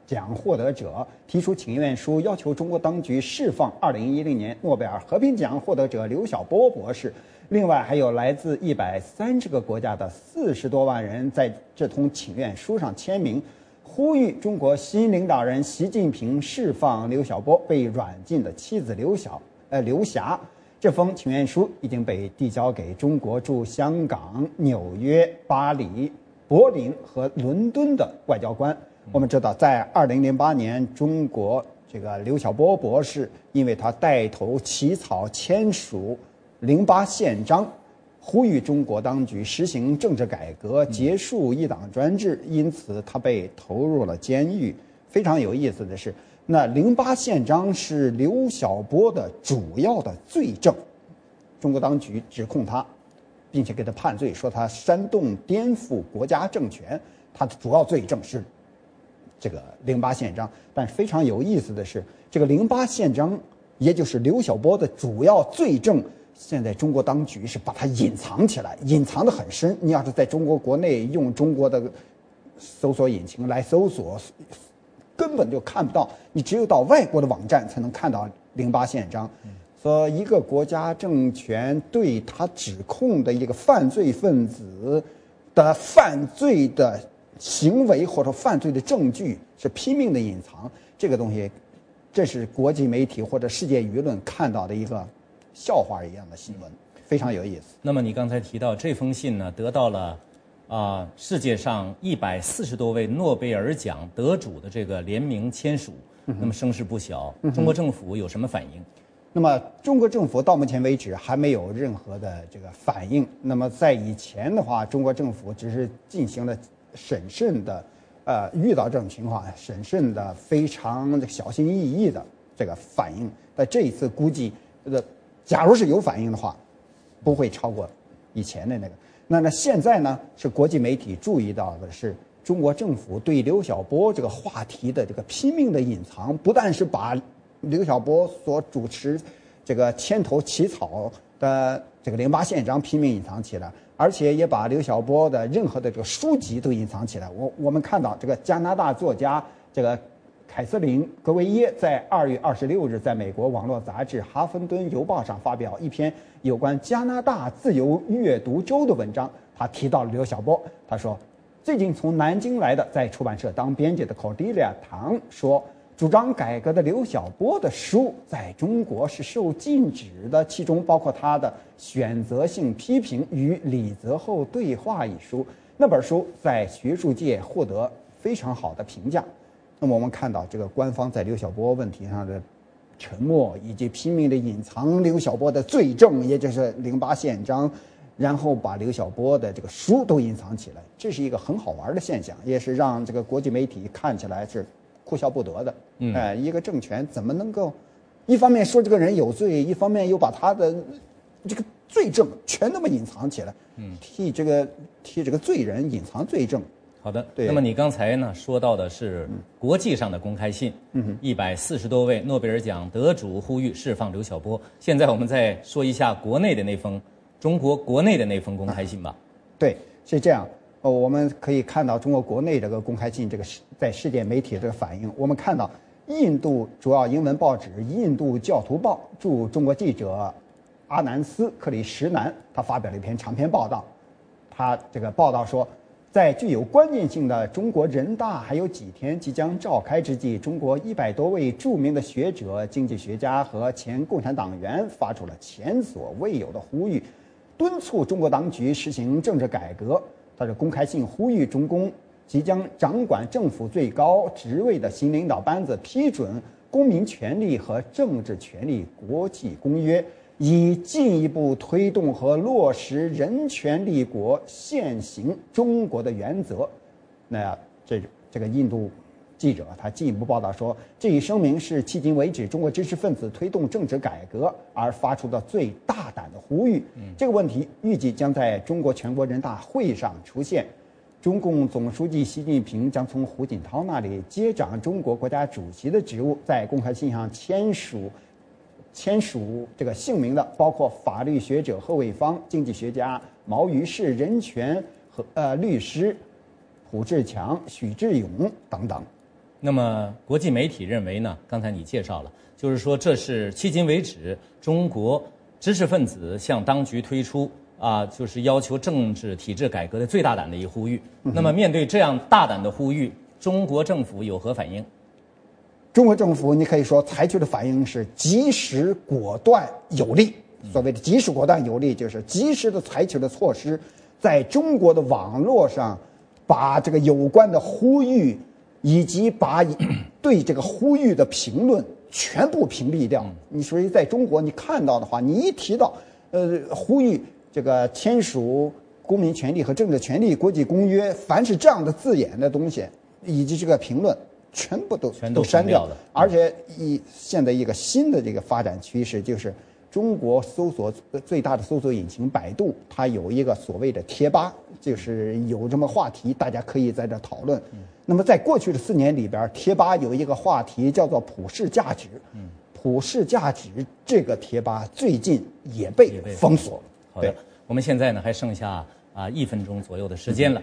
奖获得者提出请愿书，要求中国当局释放二零一零年诺贝尔和平奖获得者刘晓波博士。另外还有来自一百三十个国家的四十多万人在这通请愿书上签名，呼吁中国新领导人习近平释放刘晓波被软禁的妻子刘晓呃刘霞。这封请愿书已经被递交给中国驻香港、纽约、巴黎、柏林和伦敦的外交官。我们知道，在二零零八年，中国这个刘晓波博士因为他带头起草签署。零八宪章呼吁中国当局实行政治改革，结束一党专制，因此他被投入了监狱。非常有意思的是，那零八宪章是刘晓波的主要的罪证，中国当局指控他，并且给他判罪，说他煽动颠覆国家政权。他的主要罪证是这个零八宪章，但非常有意思的是，这个零八宪章也就是刘晓波的主要罪证。现在中国当局是把它隐藏起来，隐藏的很深。你要是在中国国内用中国的搜索引擎来搜索，根本就看不到。你只有到外国的网站才能看到零八宪章，说一个国家政权对他指控的一个犯罪分子的犯罪的行为或者犯罪的证据是拼命的隐藏。这个东西，这是国际媒体或者世界舆论看到的一个。笑话一样的新闻，非常有意思。那么你刚才提到这封信呢，得到了啊世界上一百四十多位诺贝尔奖得主的这个联名签署，那么声势不小。中国政府有什么反应？那么中国政府到目前为止还没有任何的这个反应。那么在以前的话，中国政府只是进行了审慎的，呃，遇到这种情况，审慎的、非常小心翼翼的这个反应。在这一次，估计这个。假如是有反应的话，不会超过以前的那个。那那现在呢？是国际媒体注意到的是，中国政府对刘晓波这个话题的这个拼命的隐藏，不但是把刘晓波所主持这个牵头起草的这个零八宪章拼命隐藏起来，而且也把刘晓波的任何的这个书籍都隐藏起来。我我们看到这个加拿大作家这个。凯瑟琳·格维耶在二月二十六日在美国网络杂志《哈芬顿邮报》上发表一篇有关加拿大自由阅读周的文章。他提到了刘晓波。他说：“最近从南京来的，在出版社当编辑的 Cordelia 唐说，主张改革的刘晓波的书在中国是受禁止的，其中包括他的《选择性批评与李泽厚对话》一书。那本书在学术界获得非常好的评价。”那么我们看到，这个官方在刘晓波问题上的沉默，以及拼命的隐藏刘晓波的罪证，也就是零八宪章，然后把刘晓波的这个书都隐藏起来，这是一个很好玩的现象，也是让这个国际媒体看起来是哭笑不得的。嗯哎，一个政权怎么能够一方面说这个人有罪，一方面又把他的这个罪证全那么隐藏起来，替这个替这个罪人隐藏罪证？好的，那么你刚才呢说到的是国际上的公开信，一百四十多位诺贝尔奖得主呼吁释放刘晓波。现在我们再说一下国内的那封，中国国内的那封公开信吧。对，是这样。呃，我们可以看到中国国内这个公开信，这个世在世界媒体这个反应。我们看到印度主要英文报纸《印度教徒报》驻中国记者阿南斯·克里什南，他发表了一篇长篇报道。他这个报道说，在具有关键性的中国人大还有几天即将召开之际，中国一百多位著名的学者、经济学家和前共产党员发出了前所未有的呼吁，敦促中国当局实行政治改革。他是公开性呼吁中共即将掌管政府最高职位的新领导班子批准《公民权利和政治权利国际公约》，以进一步推动和落实人权立国现行中国的原则。那这这个印度记者他进一步报道说，这一声明是迄今为止中国知识分子推动政治改革而发出的最大胆的呼吁。这个问题预计将在中国全国人大会上出现。中共总书记习近平将从胡锦涛那里接掌中国国家主席的职务，在公开信上签署签署这个姓名的包括法律学者贺卫方、经济学家毛于轼、人权和呃律师胡志强、许志勇等等。那么，国际媒体认为呢？刚才你介绍了，就是说这是迄今为止中国知识分子向当局推出啊，就是要求政治体制改革的最大胆的一呼吁。那么，面对这样大胆的呼吁，中国政府有何反应？中国政府，你可以说采取的反应是及时、果断、有力。所谓的及时、果断、有力，就是及时的采取了措施，在中国的网络上把这个有关的呼吁。以及把对这个呼吁的评论全部屏蔽掉。你所以在中国你看到的话，你一提到呃呼吁这个签署公民权利和政治权利国际公约，凡是这样的字眼的东西，以及这个评论，全部都全都删掉了。而且一现在一个新的这个发展趋势就是，中国搜索最大的搜索引擎百度，它有一个所谓的贴吧，就是有这么话题，大家可以在这讨论。那么，在过去的四年里边，贴吧有一个话题叫做“普世价值”。嗯，普世价值这个贴吧最近也被封锁。好的，我们现在呢还剩下啊一分钟左右的时间了。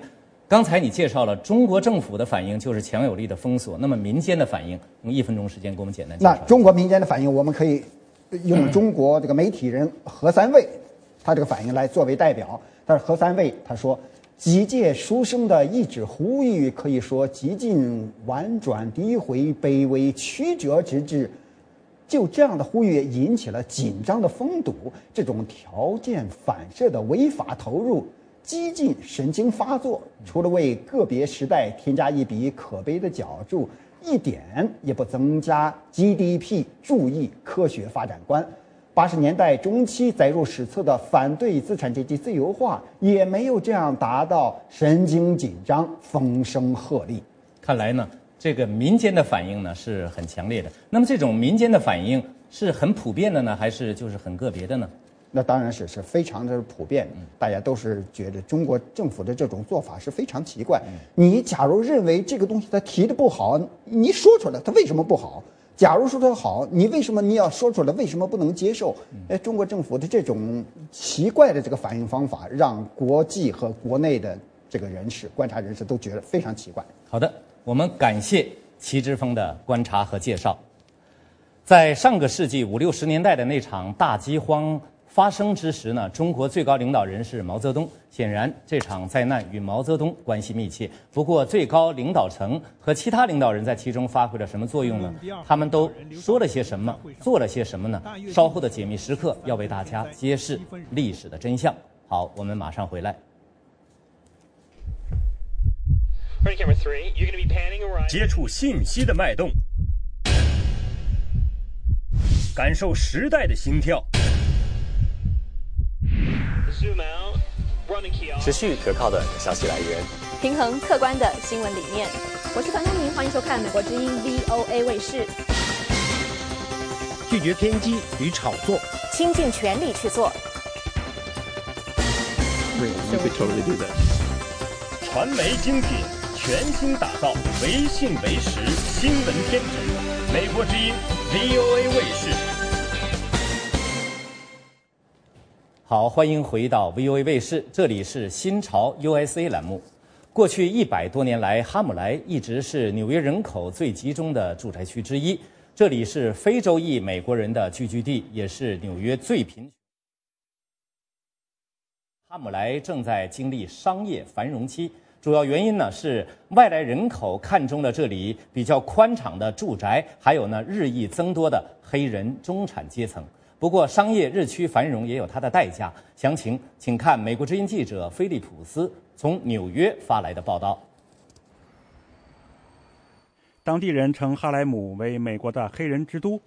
刚才你介绍了中国政府的反应就是强有力的封锁，那么民间的反应，用一分钟时间给我们简单介绍。那中国民间的反应，我们可以用中国这个媒体人何三卫他这个反应来作为代表。但是何三卫他说。几届书生的一纸呼吁，可以说极尽婉转诋毁、卑微曲折之至。就这样的呼吁引起了紧张的封堵，这种条件反射的违法投入，激进神经发作，除了为个别时代添加一笔可悲的脚注，一点也不增加 GDP 注意科学发展观。八十年代中期载入史册的反对资产阶级自由化，也没有这样达到神经紧张、风声鹤唳。看来呢，这个民间的反应呢是很强烈的。那么这种民间的反应是很普遍的呢，还是就是很个别的呢？那当然是是非常的普遍。大家都是觉得中国政府的这种做法是非常奇怪。你假如认为这个东西它提的不好，你说出来，它为什么不好？假如说它好，你为什么你要说出来？为什么不能接受？哎，中国政府的这种奇怪的这个反应方法，让国际和国内的这个人士、观察人士都觉得非常奇怪。好的，我们感谢齐之峰的观察和介绍。在上个世纪五六十年代的那场大饥荒。发生之时呢，中国最高领导人是毛泽东。显然，这场灾难与毛泽东关系密切。不过，最高领导层和其他领导人在其中发挥了什么作用呢？他们都说了些什么，做了些什么呢？稍后的解密时刻要为大家揭示历史的真相。好，我们马上回来。接触信息的脉动，感受时代的心跳。持续可靠的消息来源，平衡客观的新闻理念。我是团东明，欢迎收看美国之音 VOA 卫视。拒绝偏激与炒作，倾尽全力去做。传媒精品，全新打造唯信唯实新闻天职。美国之音 VOA 卫视。好，欢迎回到 VOA 卫视，这里是新潮 USA 栏目。过去一百多年来，哈姆莱一直是纽约人口最集中的住宅区之一。这里是非洲裔美国人的聚居地，也是纽约最贫。哈姆莱正在经历商业繁荣期，主要原因呢是外来人口看中了这里比较宽敞的住宅，还有呢日益增多的黑人中产阶层。不过，商业日趋繁荣也有它的代价。详情请看美国之音记者菲利普斯从纽约发来的报道。当地人称哈莱姆为美国的黑人之都，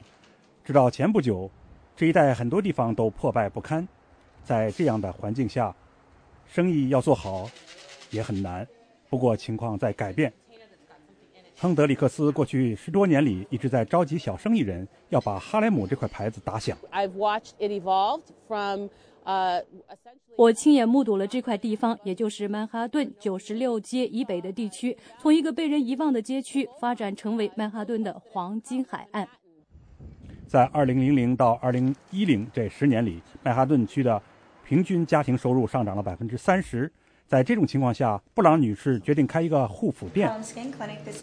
直到前不久，这一带很多地方都破败不堪。在这样的环境下，生意要做好也很难。不过情况在改变。亨德里克斯过去十多年里一直在召集小生意人，要把哈莱姆这块牌子打响。我亲眼目睹了这块地方，也就是曼哈顿九十六街以北的地区，从一个被人遗忘的街区发展成为曼哈顿的黄金海岸。在二零零零到二零一零这十年里，曼哈顿区的。平均家庭收入上涨了百分之三十，在这种情况下，布朗女士决定开一个护肤店。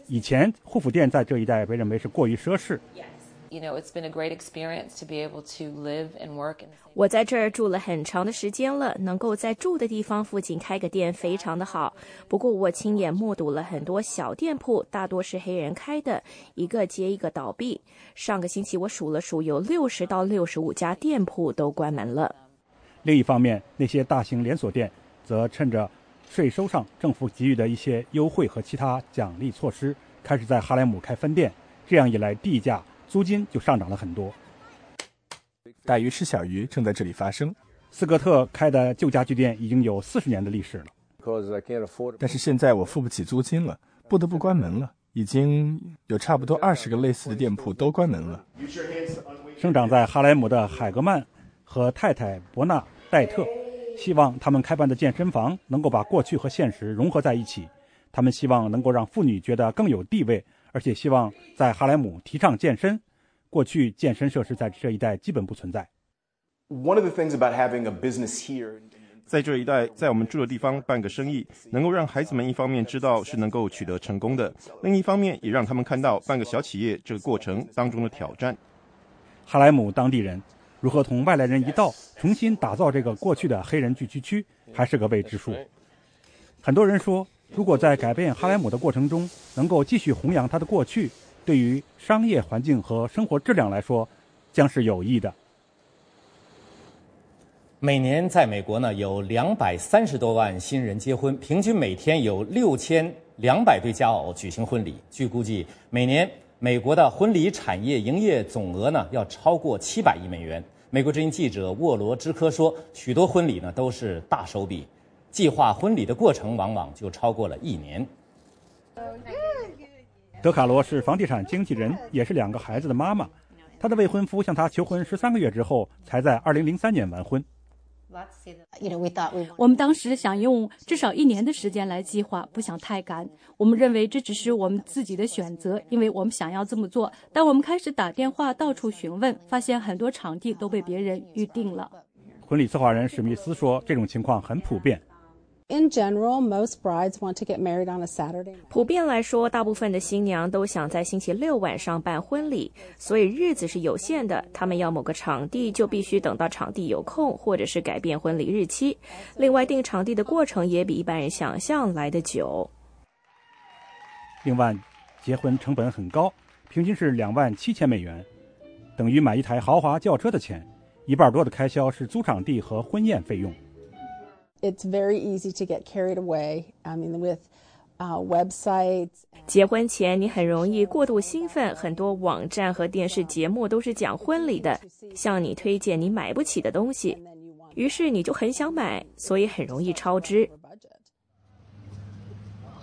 以前护肤店在这一带被认为是过于奢侈。我在这儿住了很长的时间了，能够在住的地方附近开个店非常的好。不过我亲眼目睹了很多小店铺，大多是黑人开的，一个接一个倒闭。上个星期我数了数，有六十到六十五家店铺都关门了。另一方面，那些大型连锁店则趁着税收上政府给予的一些优惠和其他奖励措施，开始在哈莱姆开分店。这样一来，地价、租金就上涨了很多。大鱼吃小鱼正在这里发生。斯科特开的旧家具店已经有四十年的历史了，但是现在我付不起租金了，不得不关门了。已经有差不多二十个类似的店铺都关门了。生长在哈莱姆的海格曼和太太伯纳。戴特希望他们开办的健身房能够把过去和现实融合在一起。他们希望能够让妇女觉得更有地位，而且希望在哈莱姆提倡健身。过去健身设施在这一带基本不存在。One of the things about having a business here. 在这一带，在我们住的地方办个生意，能够让孩子们一方面知道是能够取得成功的，另一方面也让他们看到办个小企业这个过程当中的挑战。哈莱姆当地人。如何同外来人一道重新打造这个过去的黑人聚居区，还是个未知数。很多人说，如果在改变哈莱姆的过程中能够继续弘扬它的过去，对于商业环境和生活质量来说，将是有益的。每年在美国呢，有两百三十多万新人结婚，平均每天有六千两百对佳偶举行婚礼。据估计，每年美国的婚礼产业营业总额呢，要超过七百亿美元。美国之音记者沃罗之科说：“许多婚礼呢都是大手笔，计划婚礼的过程往往就超过了一年。”德卡罗是房地产经纪人，也是两个孩子的妈妈。她的未婚夫向她求婚十三个月之后，才在二零零三年完婚。我们当时想用至少一年的时间来计划，不想太赶。我们认为这只是我们自己的选择，因为我们想要这么做。但我们开始打电话到处询问，发现很多场地都被别人预定了。婚礼策划人史密斯说：“这种情况很普遍。” In general, most brides want to get married on a Saturday. 普遍来说，大部分的新娘都想在星期六晚上办婚礼，所以日子是有限的。他们要某个场地，就必须等到场地有空，或者是改变婚礼日期。另外，订场地的过程也比一般人想象来的久。另外，结婚成本很高，平均是两万七千美元，等于买一台豪华轿车的钱。一半多的开销是租场地和婚宴费用。It's very easy to get carried away. I mean, with uh, websites. 结婚前你很容易过度兴奋，很多网站和电视节目都是讲婚礼的，向你推荐你买不起的东西，于是你就很想买，所以很容易超支。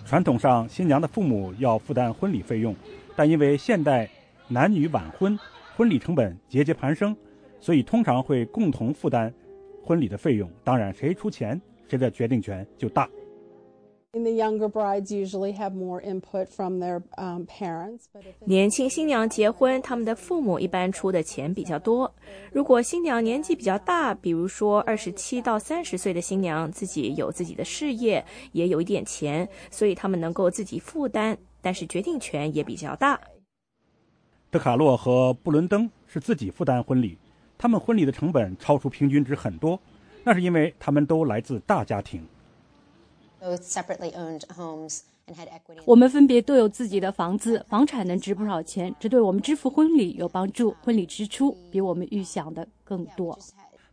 传统上，新娘的父母要负担婚礼费用，但因为现代男女晚婚，婚礼成本节节攀升，所以通常会共同负担婚礼的费用。当然，谁出钱？谁的决定权就大。年轻新娘结婚，他们的父母一般出的钱比较多。如果新娘年纪比较大，比如说二十七到三十岁的新娘，自己有自己的事业，也有一点钱，所以他们能够自己负担，但是决定权也比较大。德卡洛和布伦登是自己负担婚礼，他们婚礼的成本超出平均值很多，那是因为他们都来自大家庭。我们分别都有自己的房子，房产能值不少钱，这对我们支付婚礼有帮助。婚礼支出比我们预想的更多。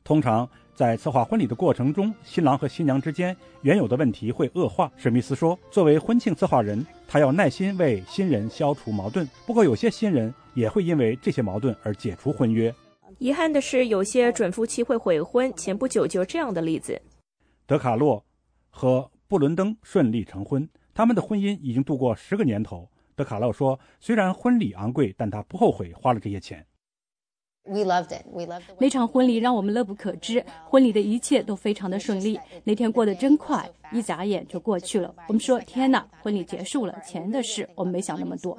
通常在策划婚礼的过程中，新郎和新娘之间原有的问题会恶化。史密斯说：“作为婚庆策划人，他要耐心为新人消除矛盾。不过，有些新人也会因为这些矛盾而解除婚约。遗憾的是，有些准夫妻会悔婚。前不久就这样的例子。德卡洛和。”布伦登顺利成婚，他们的婚姻已经度过十个年头。德卡洛说：“虽然婚礼昂贵，但他不后悔花了这些钱。” We loved it. We loved it. 那场婚礼让我们乐不可支，婚礼的一切都非常的顺利。那天过得真快，一眨眼就过去了。我们说：“天哪，婚礼结束了，钱的事我们没想那么多。”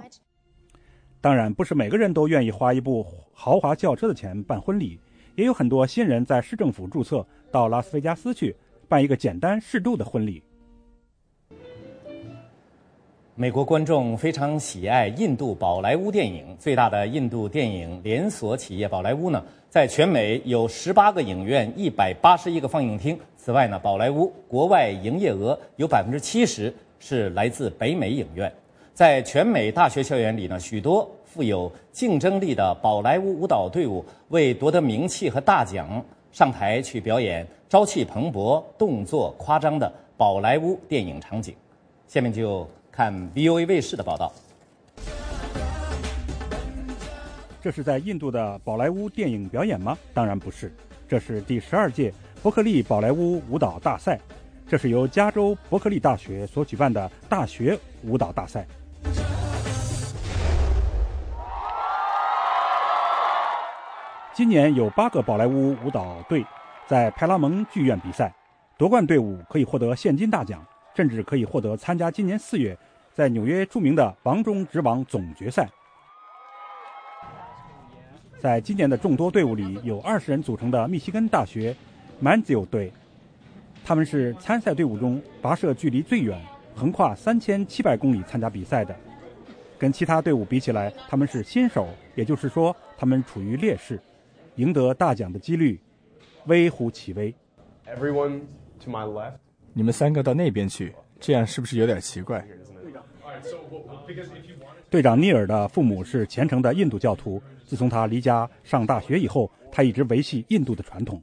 当然，不是每个人都愿意花一部豪华轿车的钱办婚礼，也有很多新人在市政府注册，到拉斯维加斯去办一个简单适度的婚礼。美国观众非常喜爱印度宝莱坞电影。最大的印度电影连锁企业宝莱坞呢，在全美有十八个影院、一百八十一个放映厅。此外呢，宝莱坞国外营业额有百分之七十是来自北美影院。在全美大学校园里呢，许多富有竞争力的宝莱坞舞蹈队伍为夺得名气和大奖，上台去表演朝气蓬勃、动作夸张的宝莱坞电影场景。下面就。看 VOA 卫视的报道，这是在印度的宝莱坞电影表演吗？当然不是，这是第十二届伯克利宝莱坞舞蹈大赛，这是由加州伯克利大学所举办的大学舞蹈大赛。今年有八个宝莱坞舞蹈队在派拉蒙剧院比赛，夺冠队伍可以获得现金大奖，甚至可以获得参加今年四月。在纽约著名的《王中之王》总决赛，在今年的众多队伍里，有二十人组成的密西根大学 m a n z i o 队，他们是参赛队伍中跋涉距离最远、横跨三千七百公里参加比赛的。跟其他队伍比起来，他们是新手，也就是说，他们处于劣势，赢得大奖的几率微乎其微。Everyone to my left，你们三个到那边去，这样是不是有点奇怪？队长尼尔的父母是虔诚的印度教徒。自从他离家上大学以后，他一直维系印度的传统。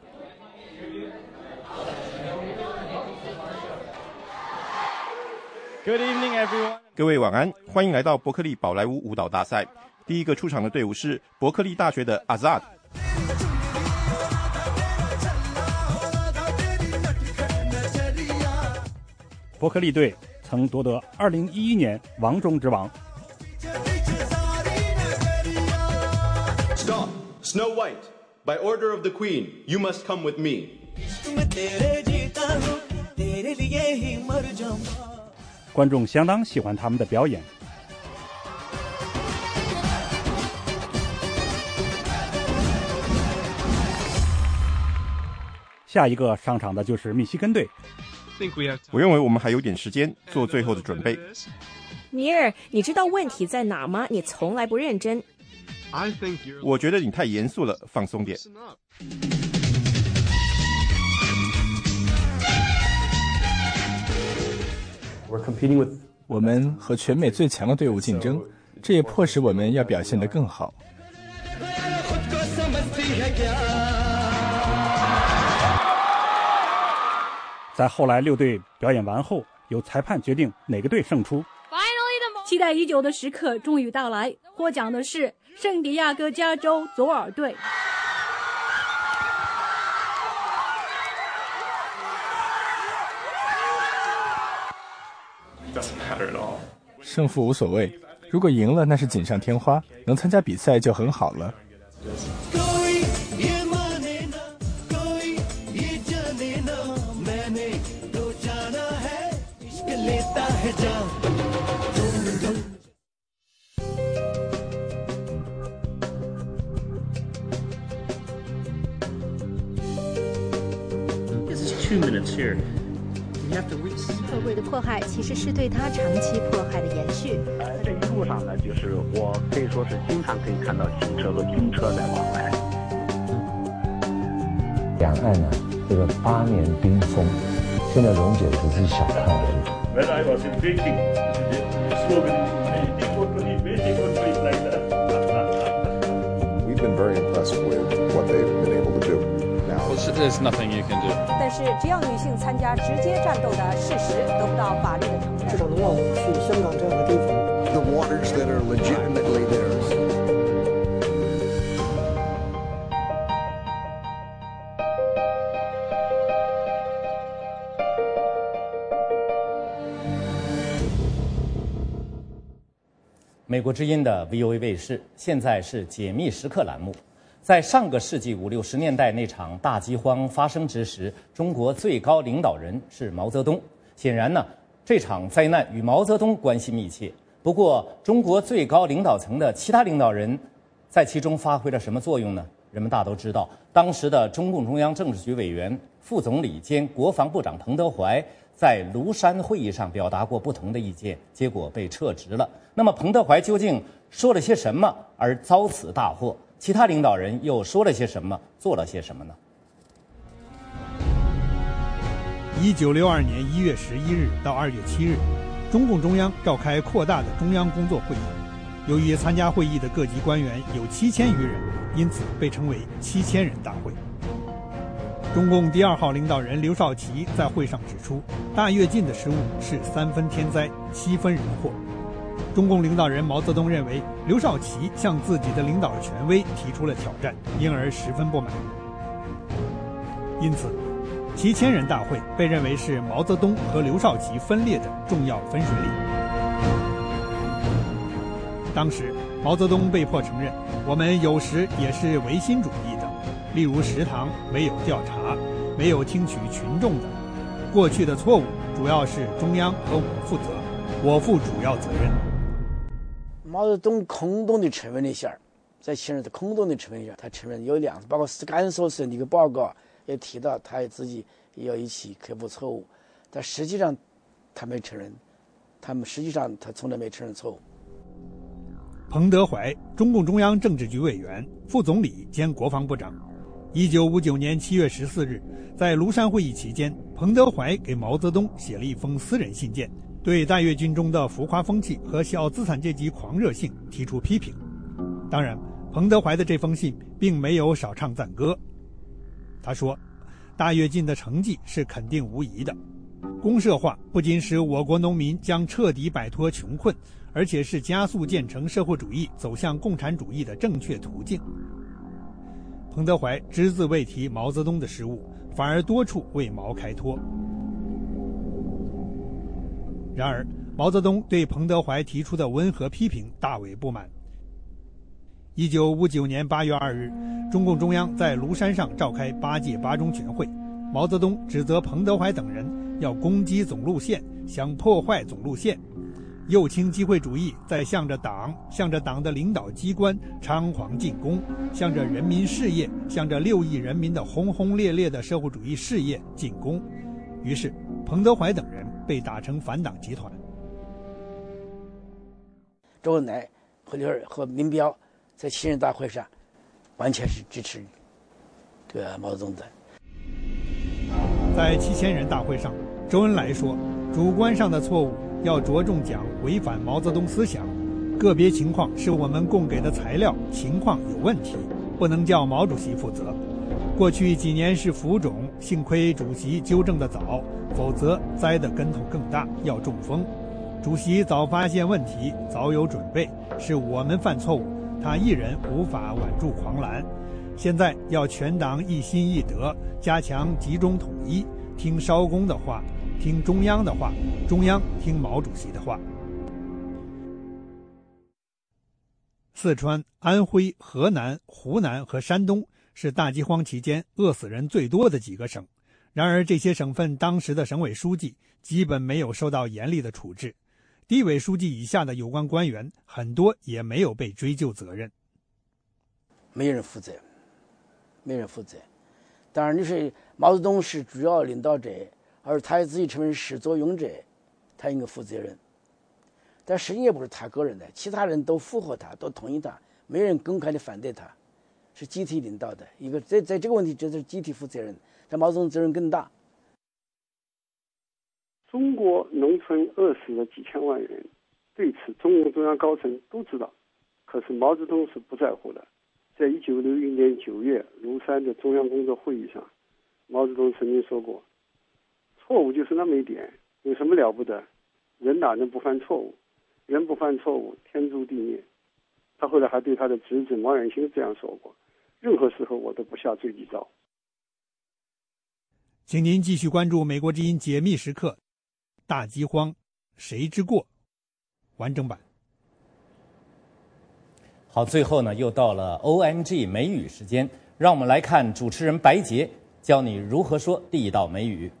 Good evening, everyone。各位晚安，欢迎来到伯克利宝莱坞舞蹈大赛。第一个出场的队伍是伯克利大学的 Azad。伯克利队。曾夺得2011年王中之王。Stop, Snow White. By order of the Queen, you must come with me. 观众相当喜欢他们的表演。下一个上场的就是密西根队。我认为我们还有点时间做最后的准备。尼尔，你知道问题在哪吗？你从来不认真。我觉得你太严肃了，放松点。我们和全美最强的队伍竞争，这也迫使我们要表现得更好。在后来六队表演完后，由裁判决定哪个队胜出。期待已久的时刻终于到来，获奖的是圣地亚哥加州左耳队。胜负无所谓，如果赢了那是锦上添花，能参加比赛就很好了。Two minutes here. 迫害其实是对他长期迫害的延续。这一路上呢，就是我可以说是经常可以看到警车和军车在往来。两岸呢，这个八年冰封，现在溶解只是小块而已。There's nothing you can do. 但是，只要女性参加直接战斗的事实得不到法律的承认，至少能让我们去香港这样的地方。The waters that are legitimately theirs. 美国之音的 VOA 卫视，现在是解密时刻栏目。 在上个世纪五六十年代那场大饥荒发生之时，中国最高领导人是毛泽东。显然呢，这场灾难与毛泽东关系密切。不过，中国最高领导层的其他领导人，在其中发挥了什么作用呢？人们大都知道，当时的中共中央政治局委员、副总理兼国防部长彭德怀在庐山会议上表达过不同的意见，结果被撤职了。那么，彭德怀究竟说了些什么而遭此大祸？其他领导人又说了些什么，做了些什么呢？一九六二年一月十一日到二月七日，中共中央召开扩大的中央工作会议。由于参加会议的各级官员有七千余人，因此被称为“七千人大会”。中共第二号领导人刘少奇在会上指出，大跃进的失误是三分天灾，七分人祸。中共领导人毛泽东认为刘少奇向自己的领导权威提出了挑战，因而十分不满。因此，七千人大会被认为是毛泽东和刘少奇分裂的重要分水岭。当时，毛泽东被迫承认，我们有时也是唯心主义的，例如食堂没有调查，没有听取群众的，过去的错误主要是中央和我负责，我负主要责任。毛泽东空洞的承认了一下，在前面的空洞的承认一下，他承认有两次，包括甘肃省的一个报告也提到，他也自己要一起克服错误，但实际上他没承认，他们实际上他从来没承认错误。彭德怀，中共中央政治局委员、副总理兼国防部长。一九五九年七月十四日，在庐山会议期间，彭德怀给毛泽东写了一封私人信件。对大跃进中的浮夸风气和小资产阶级狂热性提出批评。当然，彭德怀的这封信并没有少唱赞歌。他说：“大跃进的成绩是肯定无疑的，公社化不仅使我国农民将彻底摆脱穷困，而且是加速建成社会主义、走向共产主义的正确途径。”彭德怀只字未提毛泽东的失误，反而多处为毛开脱。然而，毛泽东对彭德怀提出的温和批评大为不满。一九五九年八月二日，中共中央在庐山上召开八届八中全会，毛泽东指责彭德怀等人要攻击总路线，想破坏总路线，右倾机会主义在向着党、向着党的领导机关猖狂进攻，向着人民事业、向着六亿人民的轰轰烈烈的社会主义事业进攻。于是，彭德怀等人。被打成反党集团。周恩来和刘和林彪在七人大会上，完全是支持这个毛泽东的。在七千人大会上，周恩来说：“主观上的错误要着重讲违反毛泽东思想，个别情况是我们供给的材料情况有问题，不能叫毛主席负责。过去几年是浮肿，幸亏主席纠正的早。”否则栽的跟头更大，要中风。主席早发现问题，早有准备，是我们犯错误，他一人无法挽住狂澜。现在要全党一心一德，加强集中统一，听烧公的话，听中央的话，中央听毛主席的话。四川、安徽、河南、湖南和山东是大饥荒期间饿死人最多的几个省。然而，这些省份当时的省委书记基本没有受到严厉的处置，地委书记以下的有关官员很多也没有被追究责任。没人负责，没人负责。当然，你说毛泽东是主要领导者，而他自己成为始作俑者，他应该负责任。但事情也不是他个人的，其他人都附和他，都同意他，没人公开的反对他，是集体领导的一个。在在这个问题，就是集体负责任，但毛泽东责任更大。中国农村饿死了几千万人，对此中共中央高层都知道，可是毛泽东是不在乎的。在一九六一年九月庐山的中央工作会议上，毛泽东曾经说过：“错误就是那么一点，有什么了不得？人哪能不犯错误？”人不犯错误，天诛地灭。他后来还对他的侄子毛远新这样说过：“任何时候我都不下追击招。”请您继续关注《美国之音》解密时刻，大饥荒谁之过？完整版。好，最后呢，又到了 OMG 美语时间，让我们来看主持人白洁教你如何说地道美语。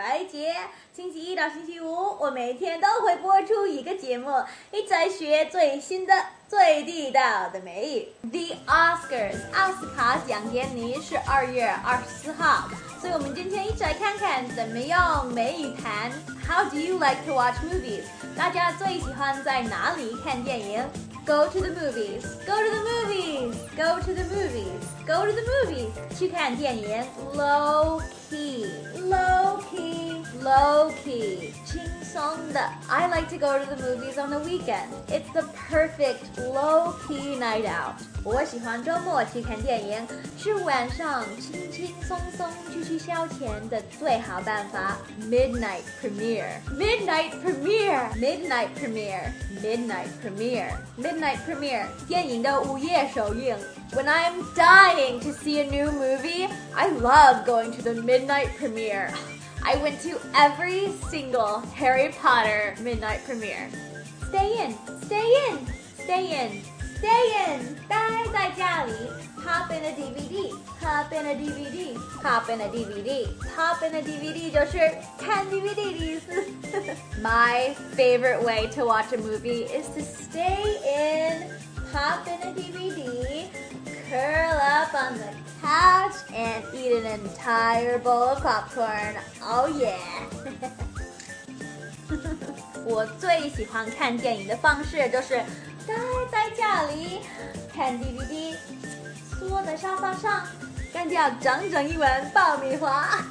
白洁，星期一到星期五，我每天都会播出一个节目，一起来学最新的、最地道的美语。The Oscars 奥斯卡奖典礼是二月二十四号，所以我们今天一起来看看怎么用美语谈。How do you like to watch movies？大家最喜欢在哪里看电影？Go to the movies. Go to the movies. Go to the movies. Go to the movies. 去看电影。Low key. Low key. Low key. 轻松的。I like to go to the movies on the weekend. It's the perfect low key night out. 我喜欢周末去看电影，是晚上轻轻松松去去消遣的最好办法。Midnight premiere. Midnight premiere. Midnight premiere. Midnight premiere. Midnight premiere. 电影的午夜首映。When I'm dying to see a new movie, I love going to the midnight premiere. I went to every single Harry Potter midnight premiere. Stay in, stay in, stay in, stay in. 待在家里 Pop in a DVD, pop in a DVD, pop in a DVD, pop in a DVD 就是看 DVD 的意思。My favorite way to watch a movie is to stay in, pop in a DVD, curl up on the couch, and eat an entire bowl of popcorn. Oh yeah! 我最喜欢看电影的方式就是待在家里看 DVD，坐在沙发上，干掉整整一碗爆米花。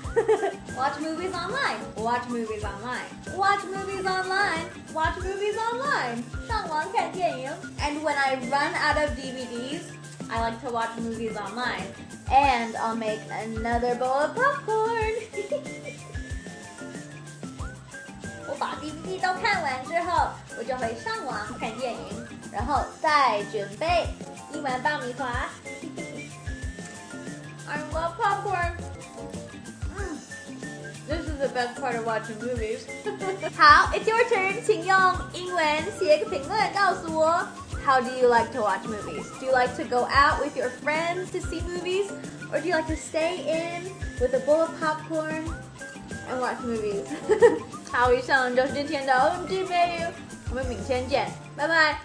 Watch movies online. Watch movies online. Watch movies online. Watch movies online. 上网看电影。And when I run out of DVDs, I like to watch movies online. And I'll make another bowl of popcorn. 我把 DVD 都看完之后，我就会上网看电影，然后再准备一碗爆米花。I love popcorn. Mm. This is the best part of watching movies. 好，It's your turn，请用英文写个评论告诉我。 How do you like to watch movies? Do you like to go out with your friends to see movies? Or do you like to stay in with a bowl of popcorn and watch movies? 好，以上就是今天的 OMG 美语，我们明天见，拜拜。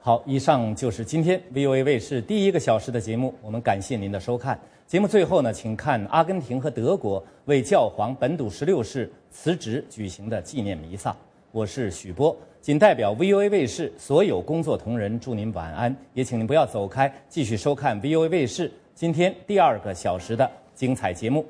好，以上就是今天 VOA 卫视第一个小时的节目，我们感谢您的收看。节目最后呢，请看阿根廷和德国为教皇本笃十六世辞职举行的纪念弥撒。我是许波，仅代表 VOA 卫视所有工作同仁祝您晚安，也请您不要走开，继续收看 VOA 卫视今天第二个小时的精彩节目。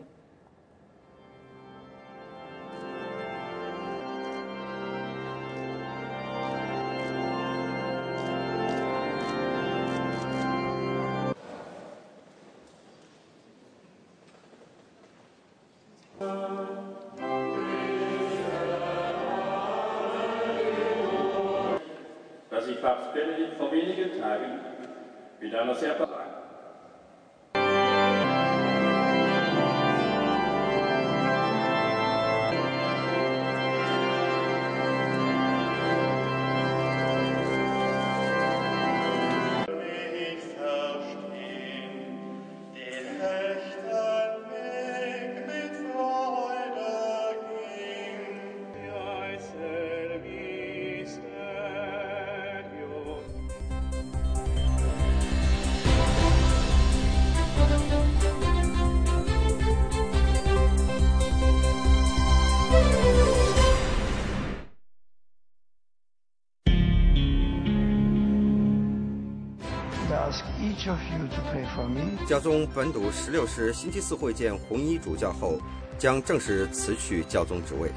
教宗本笃十六世星期四会见红衣主教后，将正式辞去教宗职位。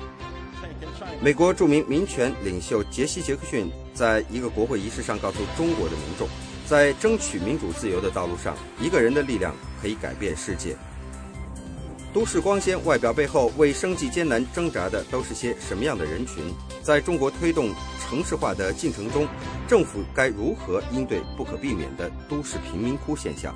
美国著名民权领袖杰西·杰克逊在一个国会仪式上告诉中国的民众，在争取民主自由的道路上，一个人的力量可以改变世界。都市光鲜外表背后，为生计艰难挣扎的都是些什么样的人群？在中国推动城市化的进程中，政府该如何应对不可避免的都市贫民窟现象？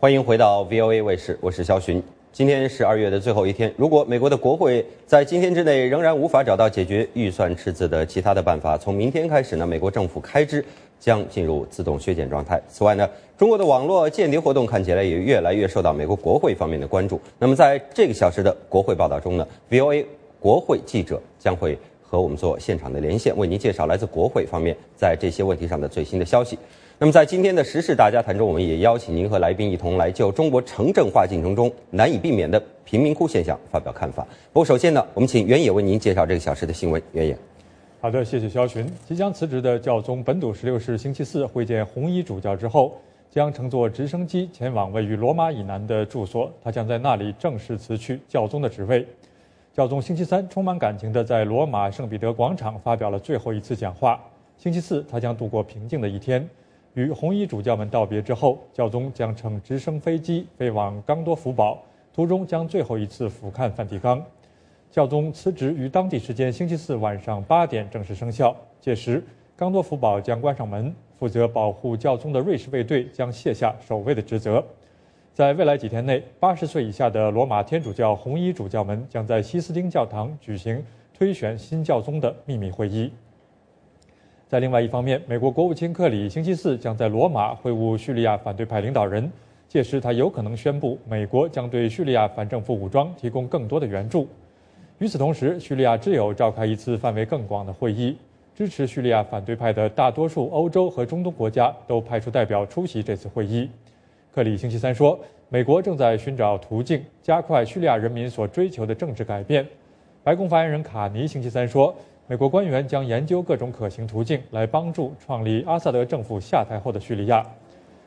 欢迎回到 VOA 卫视，我是肖寻。今天是二月的最后一天。如果美国的国会在今天之内仍然无法找到解决预算赤字的其他的办法，从明天开始呢，美国政府开支将进入自动削减状态。此外呢，中国的网络间谍活动看起来也越来越受到美国国会方面的关注。那么在这个小时的国会报道中呢，VOA 国会记者将会和我们做现场的连线，为您介绍来自国会方面在这些问题上的最新的消息。那么，在今天的时事大家谈中，我们也邀请您和来宾一同来就中国城镇化进程中难以避免的贫民窟现象发表看法。不过，首先呢，我们请袁野为您介绍这个小时的新闻。袁野，好的，谢谢肖群。即将辞职的教宗本笃十六世星期四会见红衣主教之后，将乘坐直升机前往位于罗马以南的住所，他将在那里正式辞去教宗的职位。教宗星期三充满感情地在罗马圣彼得广场发表了最后一次讲话。星期四，他将度过平静的一天。与红衣主教们道别之后，教宗将乘直升飞机飞往冈多福堡，途中将最后一次俯瞰梵蒂冈。教宗辞职于当地时间星期四晚上八点正式生效，届时冈多福堡将关上门，负责保护教宗的瑞士卫队将卸下守卫的职责。在未来几天内，八十岁以下的罗马天主教红衣主教们将在西斯丁教堂举行推选新教宗的秘密会议。在另外一方面，美国国务卿克里星期四将在罗马会晤叙利亚反对派领导人，届时他有可能宣布美国将对叙利亚反政府武装提供更多的援助。与此同时，叙利亚之友召开一次范围更广的会议，支持叙利亚反对派的大多数欧洲和中东国家都派出代表出席这次会议。克里星期三说，美国正在寻找途径，加快叙利亚人民所追求的政治改变。白宫发言人卡尼星期三说。美国官员将研究各种可行途径，来帮助创立阿萨德政府下台后的叙利亚。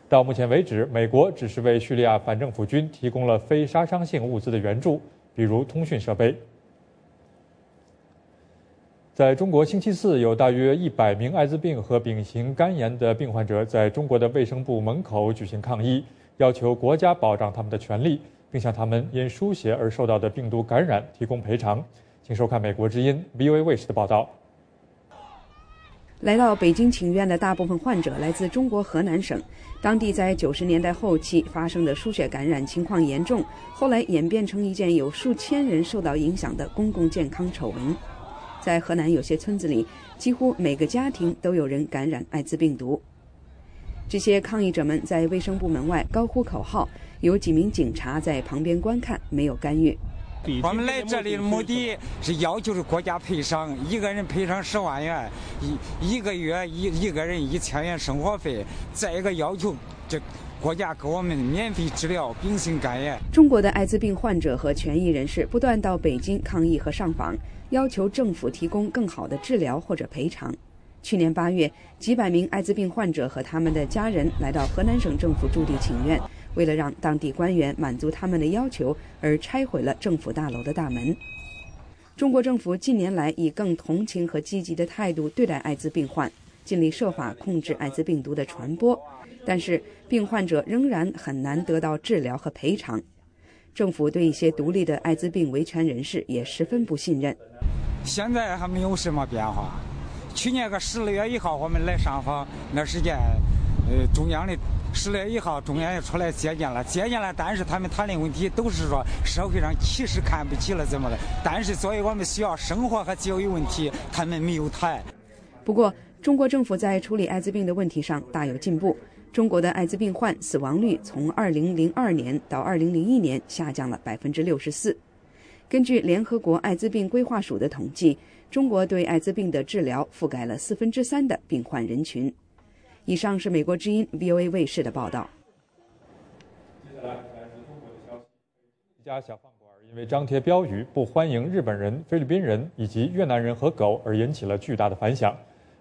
到目前为止，美国只是为叙利亚反政府军提供了非杀伤性物资的援助，比如通讯设备。在中国，星期四有大约一百名艾滋病和丙型肝炎的病患者在中国的卫生部门口举行抗议，要求国家保障他们的权利，并向他们因输血而受到的病毒感染提供赔偿。请收看《美国之音》VOA 卫视的报道。来到北京请愿的大部分患者来自中国河南省，当地在九十年代后期发生的输血感染情况严重，后来演变成一件有数千人受到影响的公共健康丑闻。在河南有些村子里，几乎每个家庭都有人感染艾滋病毒。这些抗议者们在卫生部门外高呼口号，有几名警察在旁边观看，没有干预。我们来这里的目的是要求是国家赔偿，一个人赔偿十万元，一一个月一一个人一千元生活费。再一个要求，这国家给我们免费治疗丙型肝炎。中国的艾滋病患者和权益人士不断到北京抗议和上访，要求政府提供更好的治疗或者赔偿。去年八月，几百名艾滋病患者和他们的家人来到河南省政府驻地请愿。为了让当地官员满足他们的要求，而拆毁了政府大楼的大门。中国政府近年来以更同情和积极的态度对待艾滋病患。尽力设法控制艾滋病毒的传播，但是病患者仍然很难得到治疗和赔偿。政府对一些独立的艾滋病维权人士也十分不信任。现在还没有什么变化。去年个十二月一号，我们来上访那时间，呃，中央的十月一号，中央也出来接见了，接见了。但是他们谈的问题都是说社会上歧视看不起了怎么的。但是作为我们需要生活和教育问题，他们没有谈。不过，中国政府在处理艾滋病的问题上大有进步。中国的艾滋病患死亡率从2002年到2001年下降了64%。根据联合国艾滋病规划署的统计，中国对艾滋病的治疗覆盖了四分之三的病患人群。以上是美国之音 VOA 卫视的报道。接下来来自中国的消息：一家小饭馆因为张贴标语“不欢迎日本人、菲律宾人以及越南人和狗”而引起了巨大的反响。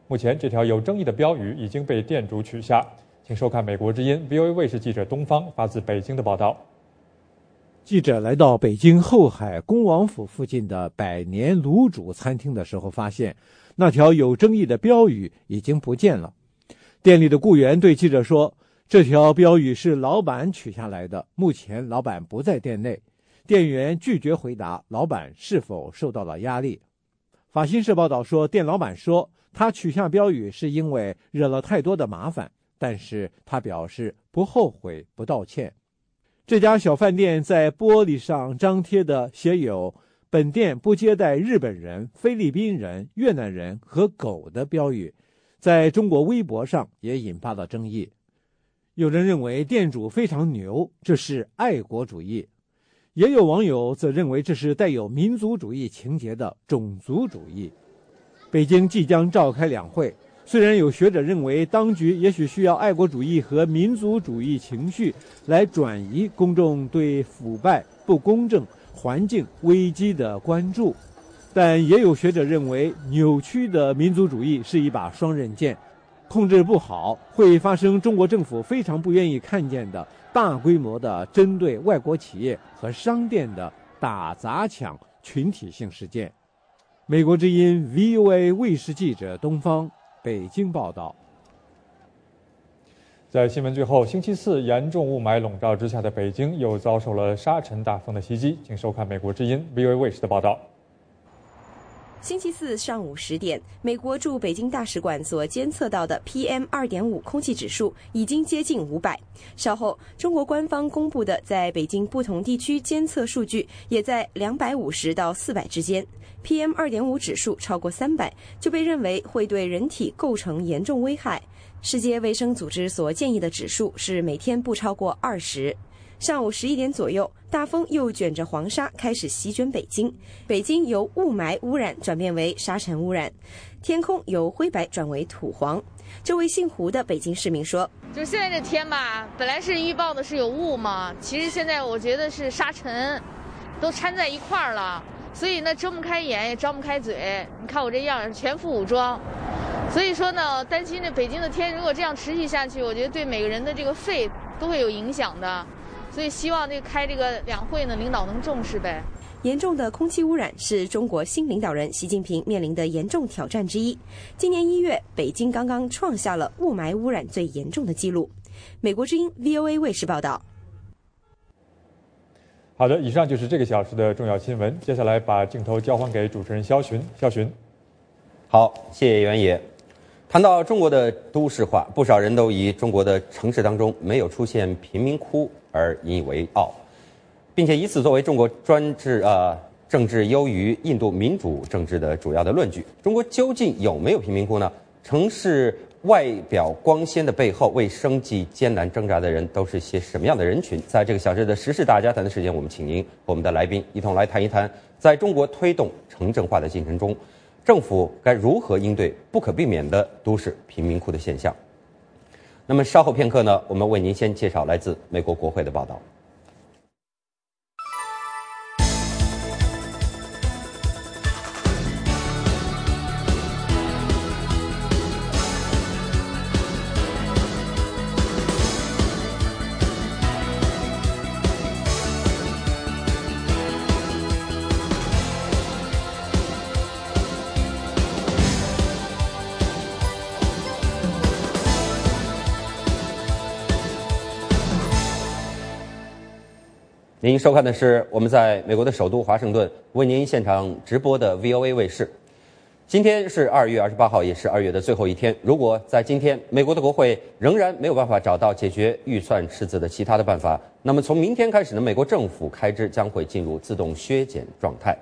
目前，这条有争议的标语已经被店主取下。请收看美国之音 VOA 卫视记者东方发自北京的报道。记者来到北京后海恭王府附近的百年卤煮餐厅的时候，发现那条有争议的标语已经不见了。店里的雇员对记者说：“这条标语是老板取下来的，目前老板不在店内。”店员拒绝回答老板是否受到了压力。法新社报道说，店老板说他取下标语是因为惹了太多的麻烦，但是他表示不后悔、不道歉。这家小饭店在玻璃上张贴的写有“本店不接待日本人、菲律宾人、越南人和狗”的标语，在中国微博上也引发了争议。有人认为店主非常牛，这是爱国主义；也有网友则认为这是带有民族主义情节的种族主义。北京即将召开两会。虽然有学者认为，当局也许需要爱国主义和民族主义情绪来转移公众对腐败、不公正、环境危机的关注，但也有学者认为，扭曲的民族主义是一把双刃剑，控制不好会发生中国政府非常不愿意看见的大规模的针对外国企业和商店的打砸抢群体性事件。美国之音 VOA 卫视记者东方。北京报道，在新闻最后，星期四严重雾霾笼罩之下的北京又遭受了沙尘大风的袭击。请收看美国之音 VOA 卫视的报道。星期四上午十点，美国驻北京大使馆所监测到的 PM 二点五空气指数已经接近五百。稍后，中国官方公布的在北京不同地区监测数据也在两百五十到四百之间。PM 二点五指数超过三百，就被认为会对人体构成严重危害。世界卫生组织所建议的指数是每天不超过二十。上午十一点左右，大风又卷着黄沙开始席卷北京，北京由雾霾污染转变为沙尘污染，天空由灰白转为土黄。这位姓胡的北京市民说：“就现在这天吧，本来是预报的是有雾嘛，其实现在我觉得是沙尘，都掺在一块儿了，所以呢睁不开眼也张不开嘴。你看我这样全副武装，所以说呢，担心这北京的天如果这样持续下去，我觉得对每个人的这个肺都会有影响的。”所以希望这个开这个两会呢，领导能重视呗。严重的空气污染是中国新领导人习近平面临的严重挑战之一。今年一月，北京刚刚创下了雾霾污染最严重的记录。美国之音 VOA 卫视报道。好的，以上就是这个小时的重要新闻。接下来把镜头交还给主持人肖寻。肖寻，好，谢谢袁野。谈到中国的都市化，不少人都以中国的城市当中没有出现贫民窟而引以为傲，并且以此作为中国专制呃政治优于印度民主政治的主要的论据。中国究竟有没有贫民窟呢？城市外表光鲜的背后，为生计艰难挣扎的人都是些什么样的人群？在这个小时的时事大家谈的时间，我们请您和我们的来宾一同来谈一谈，在中国推动城镇化的进程中。政府该如何应对不可避免的都市贫民窟的现象？那么稍后片刻呢，我们为您先介绍来自美国国会的报道。您收看的是我们在美国的首都华盛顿为您现场直播的 VOA 卫视。今天是二月二十八号，也是二月的最后一天。如果在今天美国的国会仍然没有办法找到解决预算赤字的其他的办法，那么从明天开始呢，美国政府开支将会进入自动削减状态。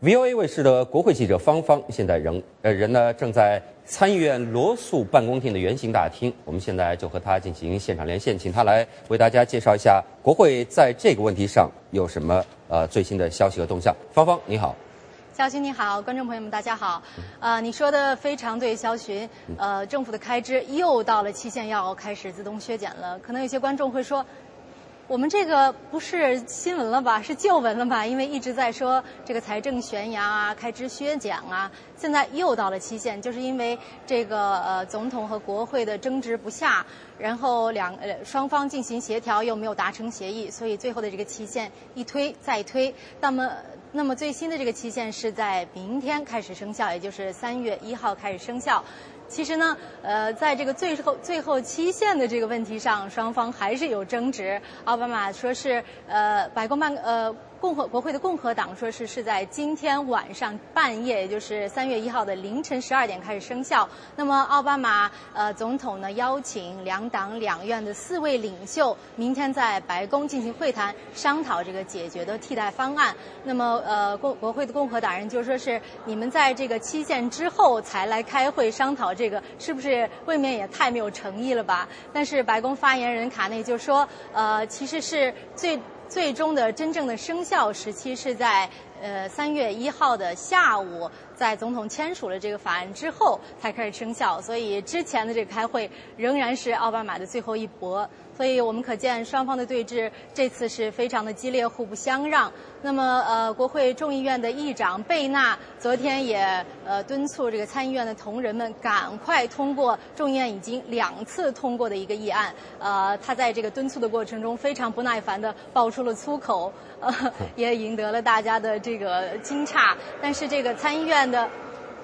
VOA 卫视的国会记者芳芳现在仍呃人呢正在参议院罗素办公厅的圆形大厅，我们现在就和他进行现场连线，请他来为大家介绍一下国会在这个问题上有什么呃最新的消息和动向。芳芳你好。肖勋你好，观众朋友们大家好，呃，你说的非常对，肖勋，呃，政府的开支又到了期限要开始自动削减了。可能有些观众会说，我们这个不是新闻了吧，是旧闻了吧？因为一直在说这个财政悬崖啊，开支削减啊，现在又到了期限，就是因为这个呃总统和国会的争执不下，然后两呃双方进行协调又没有达成协议，所以最后的这个期限一推再推，那么。那么最新的这个期限是在明天开始生效，也就是三月一号开始生效。其实呢，呃，在这个最后最后期限的这个问题上，双方还是有争执。奥巴马说是呃，白宫办呃。共和国会的共和党说是是在今天晚上半夜，也就是三月一号的凌晨十二点开始生效。那么奥巴马呃总统呢邀请两党两院的四位领袖明天在白宫进行会谈，商讨这个解决的替代方案。那么呃共国会的共和党人就说是你们在这个期限之后才来开会商讨这个，是不是未免也太没有诚意了吧？但是白宫发言人卡内就说呃其实是最。最终的真正的生效时期是在呃三月一号的下午，在总统签署了这个法案之后才开始生效，所以之前的这个开会仍然是奥巴马的最后一搏。所以我们可见双方的对峙这次是非常的激烈，互不相让。那么，呃，国会众议院的议长贝纳昨天也呃敦促这个参议院的同仁们赶快通过众议院已经两次通过的一个议案。呃，他在这个敦促的过程中非常不耐烦地爆出了粗口，呃，也赢得了大家的这个惊诧。但是这个参议院的。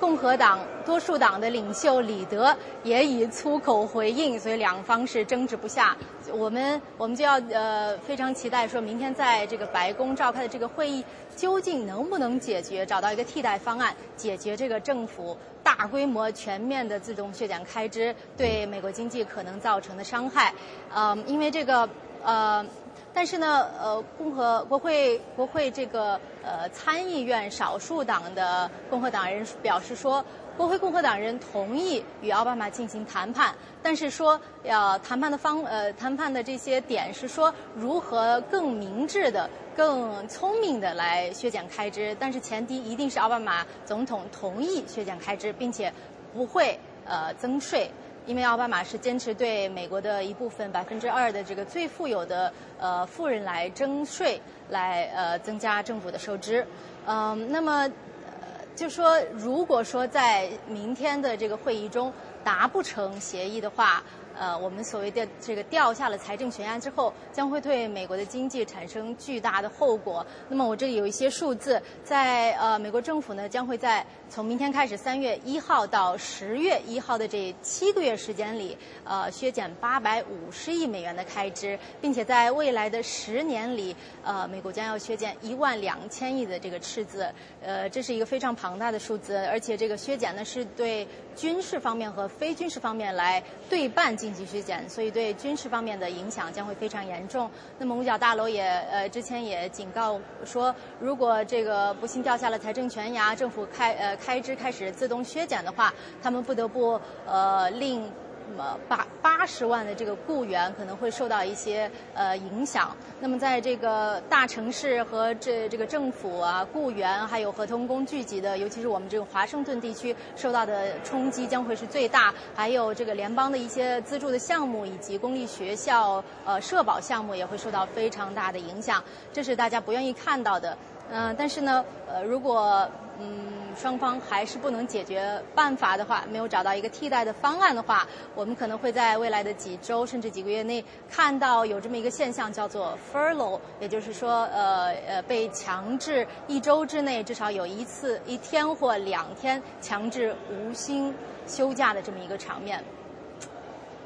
共和党多数党的领袖李德也以粗口回应，所以两方是争执不下。我们我们就要呃非常期待，说明天在这个白宫召开的这个会议，究竟能不能解决，找到一个替代方案，解决这个政府大规模全面的自动削减开支对美国经济可能造成的伤害。嗯，因为这个呃。但是呢，呃，共和国会国会这个呃参议院少数党的共和党人表示说，国会共和党人同意与奥巴马进行谈判，但是说要谈判的方呃谈判的这些点是说如何更明智的、更聪明的来削减开支，但是前提一定是奥巴马总统同意削减开支，并且不会呃增税。因为奥巴马是坚持对美国的一部分百分之二的这个最富有的呃富人来征税，来呃增加政府的收支，嗯，那么呃就说如果说在明天的这个会议中达不成协议的话。呃，我们所谓的这个掉下了财政悬崖之后，将会对美国的经济产生巨大的后果。那么我这里有一些数字，在呃美国政府呢将会在从明天开始三月一号到十月一号的这七个月时间里，呃削减八百五十亿美元的开支，并且在未来的十年里，呃美国将要削减一万两千亿的这个赤字。呃，这是一个非常庞大的数字，而且这个削减呢是对军事方面和非军事方面来对半。紧急削减，所以对军事方面的影响将会非常严重。那么五角大楼也呃之前也警告说，如果这个不幸掉下了财政悬崖，政府开呃开支开始自动削减的话，他们不得不呃令。那么八八十万的这个雇员可能会受到一些呃影响。那么在这个大城市和这这个政府啊雇员还有合同工聚集的，尤其是我们这个华盛顿地区受到的冲击将会是最大。还有这个联邦的一些资助的项目以及公立学校呃社保项目也会受到非常大的影响。这是大家不愿意看到的。嗯，但是呢，呃，如果嗯双方还是不能解决办法的话，没有找到一个替代的方案的话，我们可能会在未来的几周甚至几个月内看到有这么一个现象，叫做 furlough，也就是说，呃呃，被强制一周之内至少有一次一天或两天强制无薪休假的这么一个场面。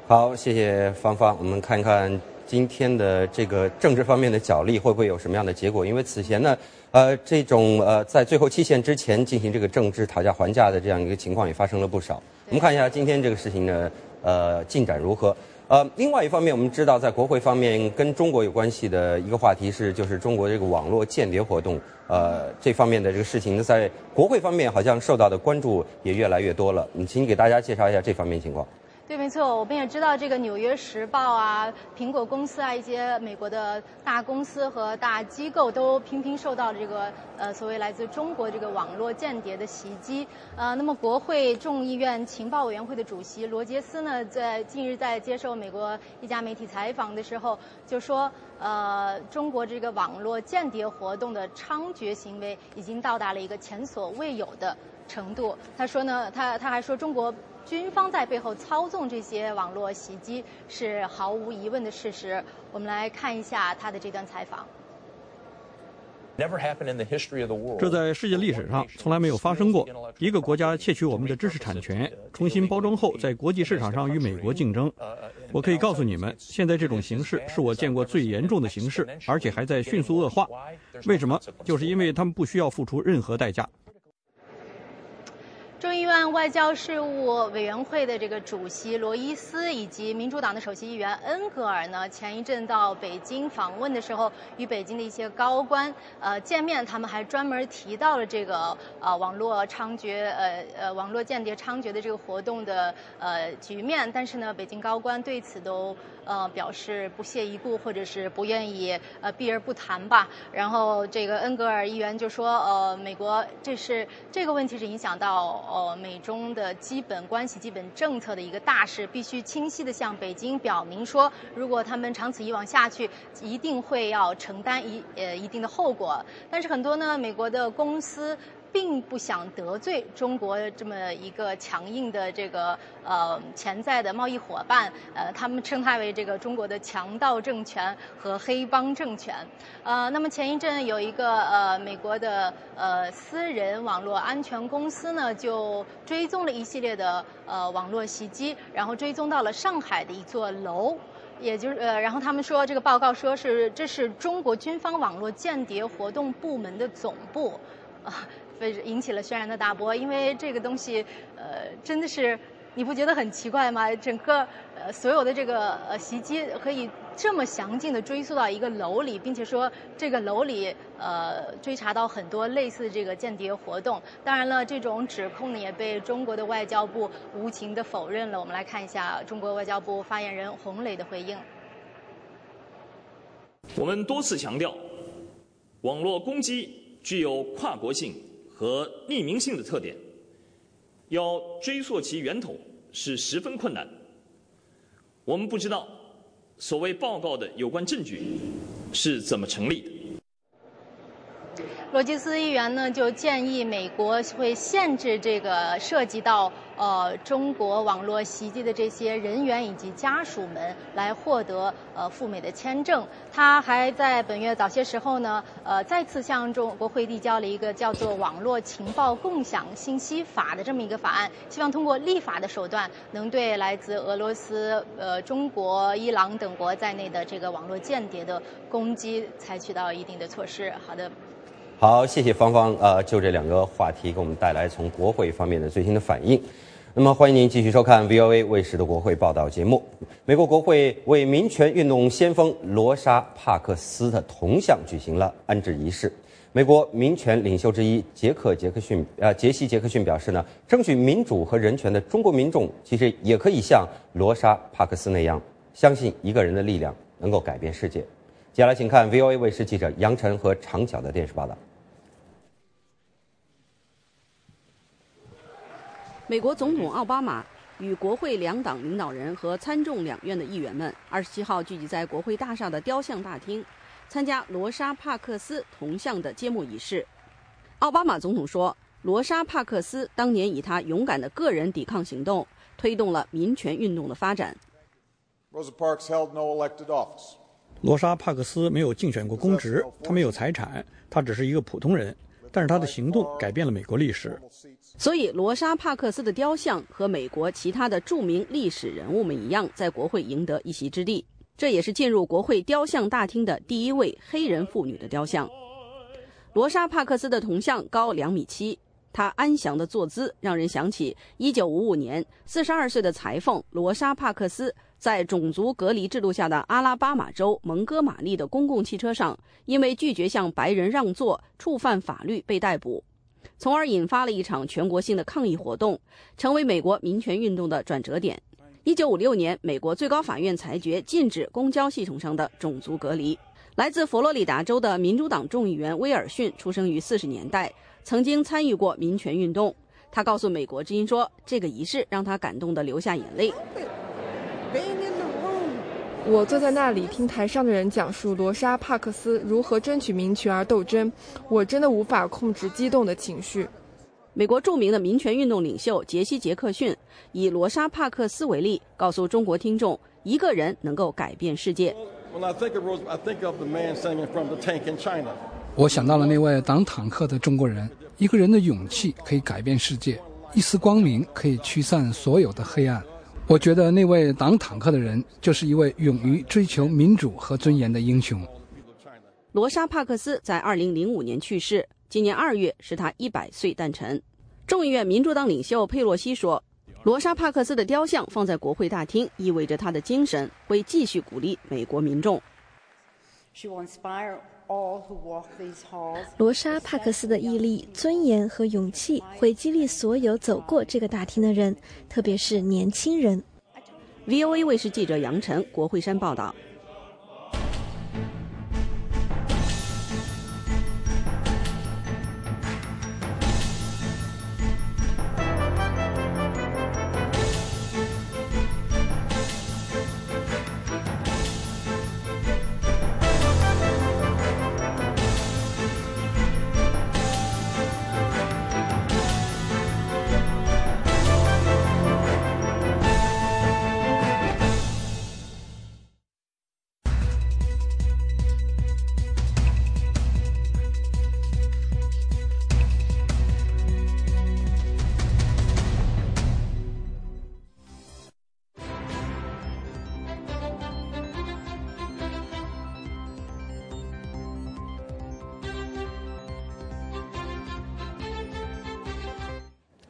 好，谢谢芳芳，我们看看。今天的这个政治方面的角力会不会有什么样的结果？因为此前呢，呃，这种呃在最后期限之前进行这个政治讨价还价的这样一个情况也发生了不少。我们看一下今天这个事情呢呃进展如何。呃，另外一方面，我们知道在国会方面跟中国有关系的一个话题是，就是中国这个网络间谍活动，呃，这方面的这个事情在国会方面好像受到的关注也越来越多了。你请给大家介绍一下这方面情况。对，没错，我们也知道这个《纽约时报》啊、苹果公司啊一些美国的大公司和大机构都频频受到这个呃所谓来自中国这个网络间谍的袭击。呃，那么国会众议院情报委员会的主席罗杰斯呢，在近日在接受美国一家媒体采访的时候就说，呃，中国这个网络间谍活动的猖獗行为已经到达了一个前所未有的程度。他说呢，他他还说中国。军方在背后操纵这些网络袭击是毫无疑问的事实。我们来看一下他的这段采访。这在世界历史上从来没有发生过。一个国家窃取我们的知识产权，重新包装后在国际市场上与美国竞争。我可以告诉你们，现在这种形势是我见过最严重的形势，而且还在迅速恶化。为什么？就是因为他们不需要付出任何代价。众议院外交事务委员会的这个主席罗伊斯以及民主党的首席议员恩格尔呢，前一阵到北京访问的时候，与北京的一些高官呃见面，他们还专门提到了这个呃网络猖獗呃呃网络间谍猖獗的这个活动的呃局面，但是呢，北京高官对此都呃表示不屑一顾，或者是不愿意呃避而不谈吧。然后这个恩格尔议员就说呃美国这是这个问题是影响到。呃，美中的基本关系、基本政策的一个大事，必须清晰的向北京表明说，如果他们长此以往下去，一定会要承担一呃一定的后果。但是很多呢，美国的公司。并不想得罪中国这么一个强硬的这个呃潜在的贸易伙伴，呃，他们称它为这个中国的强盗政权和黑帮政权。呃，那么前一阵有一个呃美国的呃私人网络安全公司呢，就追踪了一系列的呃网络袭击，然后追踪到了上海的一座楼，也就是呃，然后他们说这个报告说是这是中国军方网络间谍活动部门的总部，啊。被引起了轩然的大波，因为这个东西，呃，真的是你不觉得很奇怪吗？整个呃所有的这个呃袭击可以这么详尽的追溯到一个楼里，并且说这个楼里呃追查到很多类似这个间谍活动。当然了，这种指控呢也被中国的外交部无情的否认了。我们来看一下中国外交部发言人洪磊的回应。我们多次强调，网络攻击具有跨国性。和匿名性的特点，要追溯其源头是十分困难。我们不知道所谓报告的有关证据是怎么成立的。罗杰斯议员呢就建议美国会限制这个涉及到呃中国网络袭击的这些人员以及家属们来获得呃赴美的签证。他还在本月早些时候呢呃再次向中国会递交了一个叫做《网络情报共享信息法》的这么一个法案，希望通过立法的手段，能对来自俄罗斯、呃中国、伊朗等国在内的这个网络间谍的攻击采取到一定的措施。好的。好，谢谢芳芳。呃，就这两个话题给我们带来从国会方面的最新的反应。那么，欢迎您继续收看 VOA 卫视的国会报道节目。美国国会为民权运动先锋罗莎·帕克斯的铜像举行了安置仪式。美国民权领袖之一杰克·杰克逊，呃，杰西·杰克逊表示呢，争取民主和人权的中国民众其实也可以像罗莎·帕克斯那样，相信一个人的力量能够改变世界。接下来，请看 VOA 卫视记者杨晨和长角的电视报道。美国总统奥巴马与国会两党领导人和参众两院的议员们，二十七号聚集在国会大厦的雕像大厅，参加罗莎·帕克斯铜像的揭幕仪式。奥巴马总统说：“罗莎·帕克斯当年以他勇敢的个人抵抗行动，推动了民权运动的发展。”罗莎·帕克斯没有竞选过公职，他没有财产，他只是一个普通人。但是他的行动改变了美国历史，所以罗莎·帕克斯的雕像和美国其他的著名历史人物们一样，在国会赢得一席之地。这也是进入国会雕像大厅的第一位黑人妇女的雕像。罗莎·帕克斯的铜像高两米七，她安详的坐姿让人想起1955年42岁的裁缝罗莎·帕克斯在种族隔离制度下的阿拉巴马州蒙哥马利的公共汽车上，因为拒绝向白人让座，触犯法律被逮捕，从而引发了一场全国性的抗议活动，成为美国民权运动的转折点。1956年，美国最高法院裁决禁止公交系统上的种族隔离。来自佛罗里达州的民主党众议员威尔逊出生于四十年代，曾经参与过民权运动。他告诉《美国之音》说：“这个仪式让他感动得流下眼泪。”我坐在那里听台上的人讲述罗莎·帕克斯如何争取民权而斗争，我真的无法控制激动的情绪。美国著名的民权运动领袖杰西·杰克逊以罗莎·帕克斯为例，告诉中国听众：“一个人能够改变世界。”我想到了那位挡坦克的中国人。一个人的勇气可以改变世界，一丝光明可以驱散所有的黑暗。我觉得那位挡坦克的人就是一位勇于追求民主和尊严的英雄。罗莎·帕克斯在2005年去世，今年2月是他100岁诞辰。众议院民主党领袖佩洛西说。罗莎·帕克斯的雕像放在国会大厅，意味着他的精神会继续鼓励美国民众。罗莎·帕克斯的毅力、尊严和勇气会激励所有走过这个大厅的人，特别是年轻人。VOA 卫视记者杨晨，国会山报道。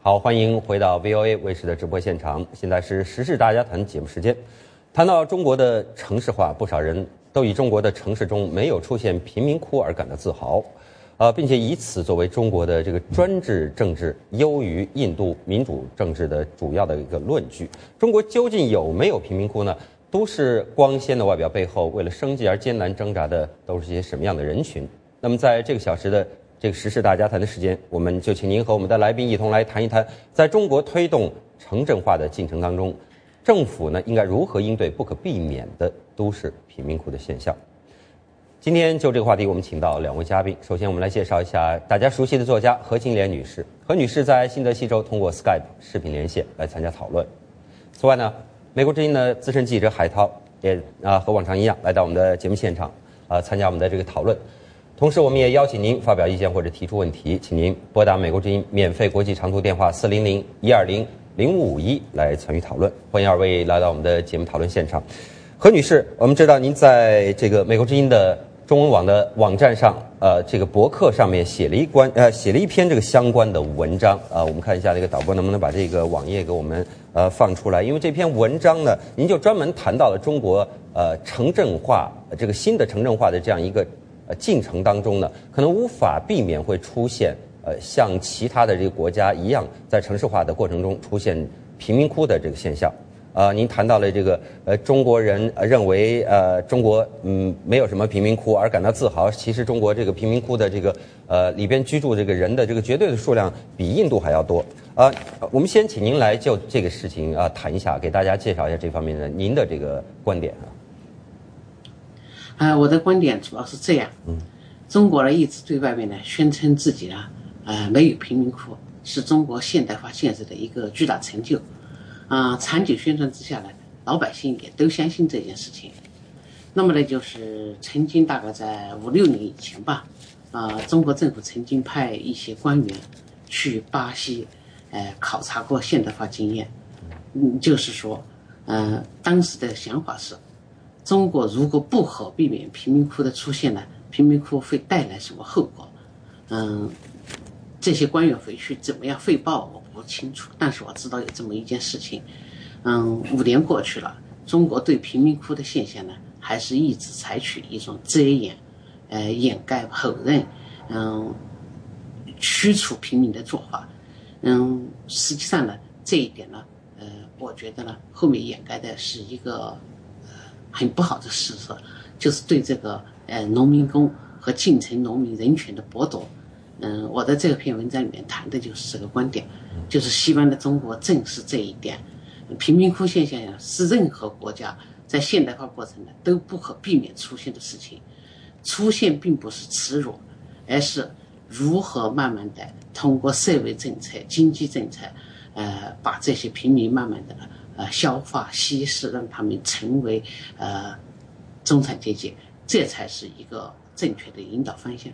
好，欢迎回到 VOA 卫视的直播现场。现在是时事大家谈节目时间。谈到中国的城市化，不少人都以中国的城市中没有出现贫民窟而感到自豪，呃，并且以此作为中国的这个专制政治优于印度民主政治的主要的一个论据。中国究竟有没有贫民窟呢？都市光鲜的外表背后，为了生计而艰难挣扎的都是些什么样的人群？那么，在这个小时的。这个时事大家谈的时间，我们就请您和我们的来宾一同来谈一谈，在中国推动城镇化的进程当中，政府呢应该如何应对不可避免的都市贫民窟的现象。今天就这个话题，我们请到两位嘉宾。首先，我们来介绍一下大家熟悉的作家何青莲女士。何女士在新泽西州通过 Skype 视频连线来参加讨论。此外呢，美国之音的资深记者海涛也啊和往常一样来到我们的节目现场啊参加我们的这个讨论。同时，我们也邀请您发表意见或者提出问题，请您拨打美国之音免费国际长途电话四零零一二零零五五一来参与讨论。欢迎二位来到我们的节目讨论现场。何女士，我们知道您在这个美国之音的中文网的网站上，呃，这个博客上面写了一关，呃，写了一篇这个相关的文章。啊，我们看一下这个导播能不能把这个网页给我们呃放出来？因为这篇文章呢，您就专门谈到了中国呃城镇化这个新的城镇化的这样一个。呃，进程当中呢，可能无法避免会出现呃，像其他的这个国家一样，在城市化的过程中出现贫民窟的这个现象。呃，您谈到了这个呃，中国人认为呃，中国嗯没有什么贫民窟而感到自豪。其实中国这个贫民窟的这个呃里边居住这个人的这个绝对的数量比印度还要多。呃，我们先请您来就这个事情啊谈一下，给大家介绍一下这方面的您的这个观点啊。啊，我的观点主要是这样。嗯，中国呢一直对外面呢宣称自己呢，呃，没有贫民窟，是中国现代化建设的一个巨大成就。啊，长久宣传之下呢，老百姓也都相信这件事情。那么呢，就是曾经大概在五六年以前吧，啊，中国政府曾经派一些官员去巴西，呃，考察过现代化经验。嗯，就是说，呃，当时的想法是。中国如果不可避免贫民窟的出现呢，贫民窟会带来什么后果？嗯，这些官员回去怎么样汇报我不清楚，但是我知道有这么一件事情。嗯，五年过去了，中国对贫民窟的现象呢，还是一直采取一种遮掩、呃掩盖、否认，嗯，驱除贫民的做法。嗯，实际上呢，这一点呢，呃，我觉得呢，后面掩盖的是一个很不好的事实，就是对这个呃农民工和进城农民人权的剥夺。嗯，我的这篇文章里面谈的就是这个观点，就是西方的中国正是这一点。贫民窟现象呀，是任何国家在现代化过程呢都不可避免出现的事情。出现并不是耻辱，而是如何慢慢的通过社会政策、经济政策，呃，把这些平民慢慢的呃消化稀释，让他们成为呃中产阶级，这才是一个正确的引导方向。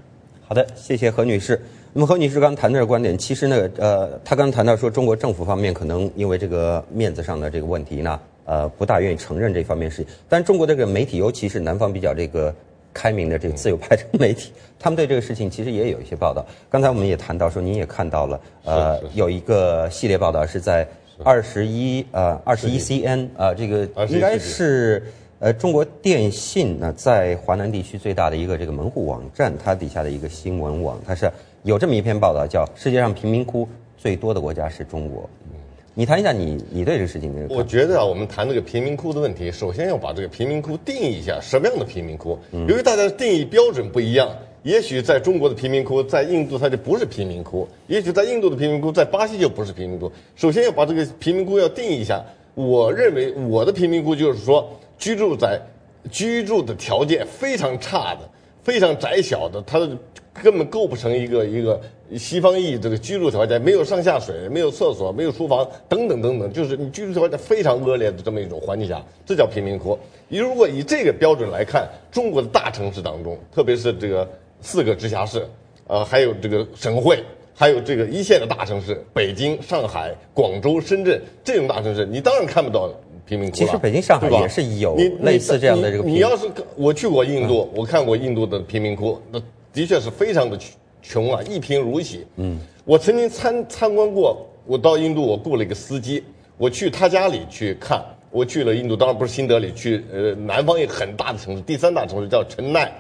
好的，谢谢何女士。那么何女士刚谈的观点，其实呢，呃，她刚谈到说，中国政府方面可能因为这个面子上的这个问题呢，呃，不大愿意承认这方面事情。但中国这个媒体，尤其是南方比较这个开明的这个自由派的媒体，他们对这个事情其实也有一些报道。刚才我们也谈到说，您也看到了，呃，有一个系列报道是在二十一呃二十一 CN 啊，这个应该是。呃，中国电信呢，在华南地区最大的一个这个门户网站，它底下的一个新闻网，它是有这么一篇报道，叫“世界上贫民窟最多的国家是中国”。你谈一下你你对这个事情的？我觉得啊，我们谈这个贫民窟的问题，首先要把这个贫民窟定义一下，什么样的贫民窟？由于大家的定义标准不一样，也许在中国的贫民窟，在印度它就不是贫民窟；也许在印度的贫民窟，在巴西就不是贫民窟。首先要把这个贫民窟要定一下。我认为我的贫民窟就是说。居住在居住的条件非常差的、非常窄小的，它根本构不成一个一个西方意义这个居住条件，没有上下水，没有厕所，没有书房，等等等等，就是你居住条件非常恶劣的这么一种环境下，这叫贫民窟。你如果以这个标准来看，中国的大城市当中，特别是这个四个直辖市，呃，还有这个省会，还有这个一线的大城市，北京、上海、广州、深圳这种大城市，你当然看不到。贫民窟其实北京、上海也是有类似这样的这个。你要是我去过印度，我看过印度的贫民窟，那的确是非常的穷啊，一贫如洗。嗯，我曾经参参观过，我到印度，我雇了一个司机，我去他家里去看。我去了印度，当然不是新德里，去呃南方一个很大的城市，第三大城市叫陈奈。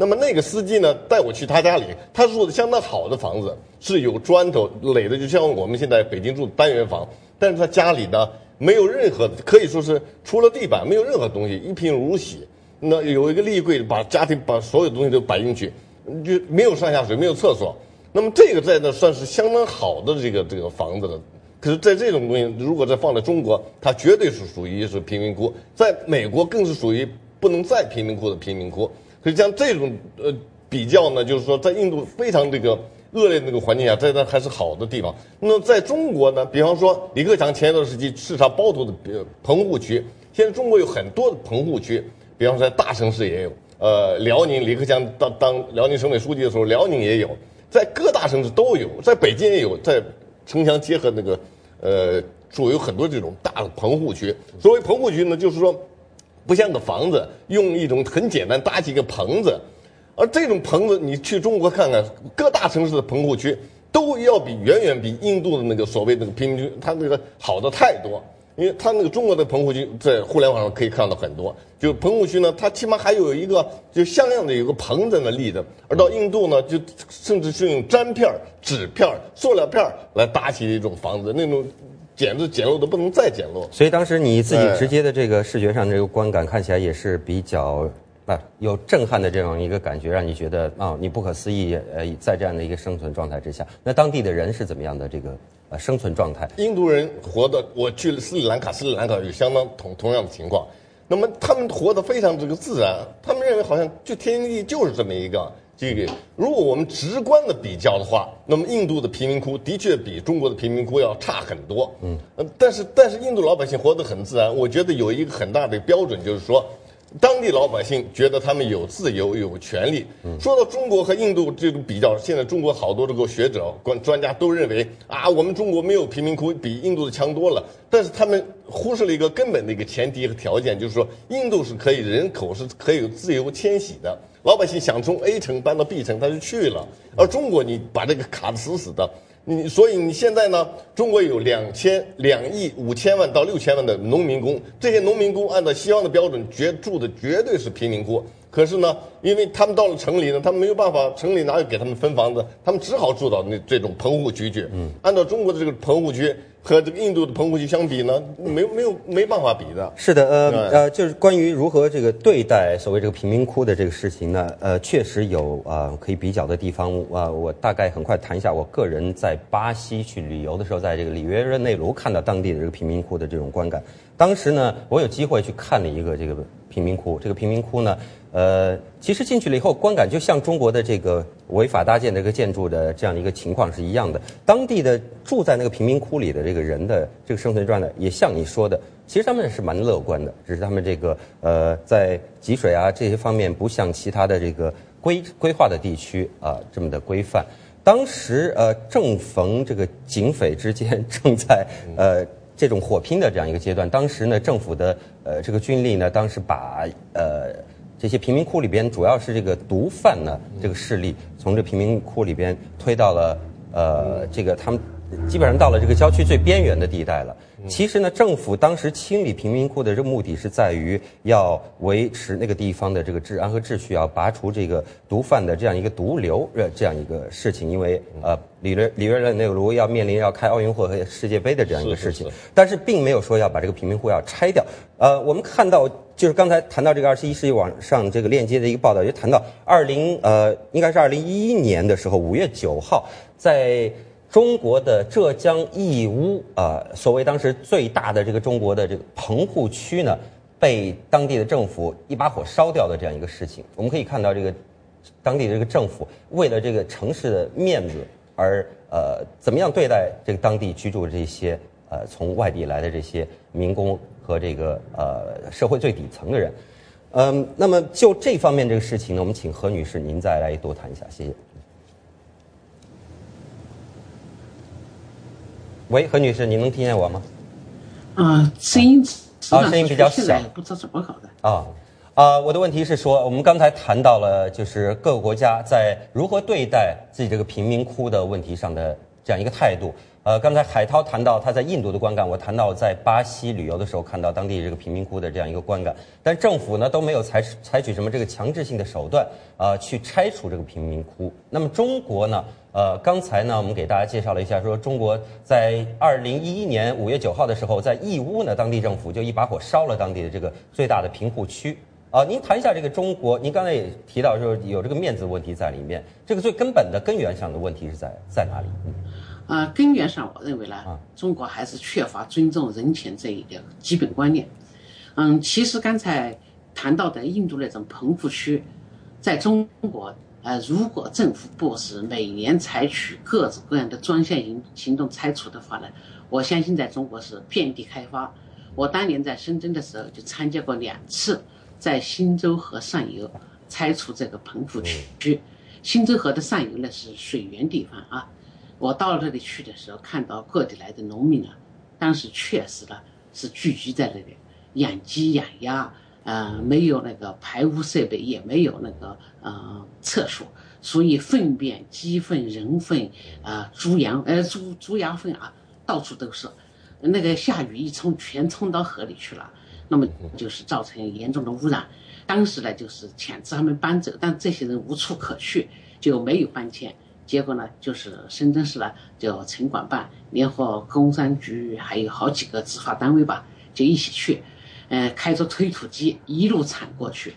那么那个司机呢，带我去他家里，他住的相当好的房子，是有砖头垒的，就像我们现在北京住的单元房，但是他家里呢。没有任何，可以说是除了地板没有任何东西，一贫如洗。那有一个立柜，把家庭把所有东西都摆进去，就没有上下水，没有厕所。那么这个在那算是相当好的这个这个房子了。可是，在这种东西如果再放在中国，它绝对是属于是贫民窟。在美国更是属于不能再贫民窟的贫民窟。可以像这种呃比较呢，就是说在印度非常这个。恶劣的那个环境下，在那还是好的地方。那么在中国呢？比方说李克强前一段时期视察包头的棚户区，现在中国有很多的棚户区，比方说在大城市也有。呃，辽宁李克强当当辽宁省委书记的时候，辽宁也有，在各大城市都有，在北京也有，在城乡结合那个呃处有很多这种大的棚户区。所谓棚户区呢，就是说不像个房子，用一种很简单搭起一个棚子。而这种棚子，你去中国看看，各大城市的棚户区都要比远远比印度的那个所谓那个贫民区，它那个好的太多。因为它那个中国的棚户区在互联网上可以看到很多，就棚户区呢，它起码还有一个就像样的有个棚在那立着。而到印度呢，就甚至是用粘片、纸片、塑料片来搭起一种房子，那种简直简陋的不能再简陋。所以当时你自己直接的这个视觉上这个观感看起来也是比较。啊，有震撼的这样一个感觉，让你觉得啊，你不可思议。呃，在这样的一个生存状态之下，那当地的人是怎么样的这个呃生存状态？印度人活的，我去了斯里兰卡，斯里兰卡有相当同同样的情况。那么他们活得非常这个自然，他们认为好像就天地就是这么一个这个。如果我们直观的比较的话，那么印度的贫民窟的确比中国的贫民窟要差很多。嗯，但是但是印度老百姓活得很自然。我觉得有一个很大的标准就是说。当地老百姓觉得他们有自由、有权利。说到中国和印度这种比较，现在中国好多这个学者、专专家都认为啊，我们中国没有贫民窟，比印度的强多了。但是他们忽视了一个根本的一个前提和条件，就是说印度是可以人口是可以自由迁徙的，老百姓想从 A 城搬到 B 城，他就去了。而中国你把这个卡的死死的。你所以你现在呢？中国有两千两亿五千万到六千万的农民工，这些农民工按照西方的标准，绝住的绝对是贫民窟。可是呢，因为他们到了城里呢，他们没有办法，城里哪有给他们分房子？他们只好住到那这种棚户区去。嗯，按照中国的这个棚户区。和这个印度的棚户区相比呢，没没有没办法比的。是的，呃呃，就是关于如何这个对待所谓这个贫民窟的这个事情呢，呃，确实有啊可以比较的地方啊。我大概很快谈一下，我个人在巴西去旅游的时候，在这个里约热内卢看到当地的这个贫民窟的这种观感。当时呢，我有机会去看了一个这个贫民窟，这个贫民窟呢。呃，其实进去了以后，观感就像中国的这个违法搭建的一个建筑的这样的一个情况是一样的。当地的住在那个贫民窟里的这个人的这个生存状态，也像你说的，其实他们是蛮乐观的，只是他们这个呃在集水啊这些方面不像其他的这个规规划的地区啊这么的规范。当时呃正逢这个警匪之间正在呃 这种火拼的这样一个阶段，当时呢政府的呃这个军力呢，当时把呃。这些贫民窟里边，主要是这个毒贩呢，这个势力从这贫民窟里边推到了呃，这个他们基本上到了这个郊区最边缘的地带了。其实呢，政府当时清理贫民窟的这个目的是在于要维持那个地方的这个治安和秩序，要拔除这个毒贩的这样一个毒瘤呃这样一个事情。因为呃，里约里约热内卢要面临要开奥运会和世界杯的这样一个事情，但是并没有说要把这个贫民窟要拆掉。呃，我们看到。就是刚才谈到这个二十一世纪网上这个链接的一个报道，就谈到二零呃，应该是二零一一年的时候，五月九号，在中国的浙江义乌啊，所谓当时最大的这个中国的这个棚户区呢，被当地的政府一把火烧掉的这样一个事情。我们可以看到，这个当地的这个政府为了这个城市的面子而呃，怎么样对待这个当地居住这些呃从外地来的这些民工。和这个呃社会最底层的人，嗯，那么就这方面这个事情呢，我们请何女士您再来多谈一下，谢谢。喂，何女士，您能听见我吗？啊，声音啊，声音比较小，不知道怎么搞的。啊啊，我的问题是说，我们刚才谈到了，就是各个国家在如何对待自己这个贫民窟的问题上的这样一个态度。呃，刚才海涛谈到他在印度的观感，我谈到在巴西旅游的时候看到当地这个贫民窟的这样一个观感，但政府呢都没有采采取什么这个强制性的手段，呃，去拆除这个贫民窟。那么中国呢？呃，刚才呢我们给大家介绍了一下，说中国在二零一一年五月九号的时候，在义乌呢，当地政府就一把火烧了当地的这个最大的贫户区。啊，您谈一下这个中国，您刚才也提到说有这个面子问题在里面，这个最根本的根源上的问题是在在哪里？啊，根源上我认为呢，中国还是缺乏尊重人权这一个基本观念。嗯，其实刚才谈到的印度那种棚户区，在中国，呃，如果政府不是每年采取各种各样的专项行行动拆除的话呢，我相信在中国是遍地开花。我当年在深圳的时候就参加过两次，在新洲河上游拆除这个棚户区。新洲河的上游呢是水源地方啊。我到了这里去的时候，看到各地来的农民啊，当时确实呢是聚集在那里养鸡养鸭，呃，没有那个排污设备，也没有那个呃厕所，所以粪便、鸡粪、人粪啊、猪羊呃猪猪鸭粪啊，到处都是。那个下雨一冲，全冲到河里去了，那么就是造成严重的污染。当时呢，就是强制他们搬走，但这些人无处可去，就没有搬迁。结果呢，就是深圳市呢，就城管办联合工商局，还有好几个执法单位吧，就一起去，嗯，开着推土机一路铲过去，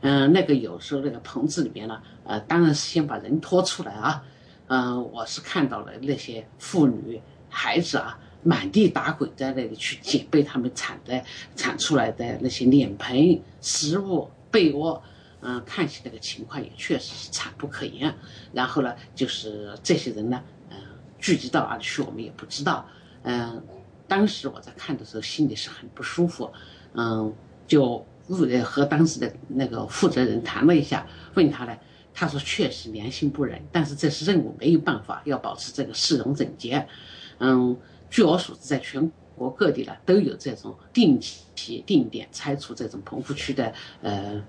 嗯，那个有时候那个棚子里面呢，呃，当然是先把人拖出来啊，嗯，我是看到了那些妇女孩子啊，满地打滚在那里去捡被他们铲的铲出来的那些脸盆、食物、被窝。嗯，看起那个情况也确实是惨不可言。然后呢，就是这些人呢，嗯，聚集到哪里去，我们也不知道。嗯，当时我在看的时候，心里是很不舒服。嗯，就呃和当时的那个负责人谈了一下，问他呢，他说确实良心不忍，但是这是任务，没有办法，要保持这个市容整洁。嗯，据我所知，在全国各地呢都有这种定期定点拆除这种棚户区的呃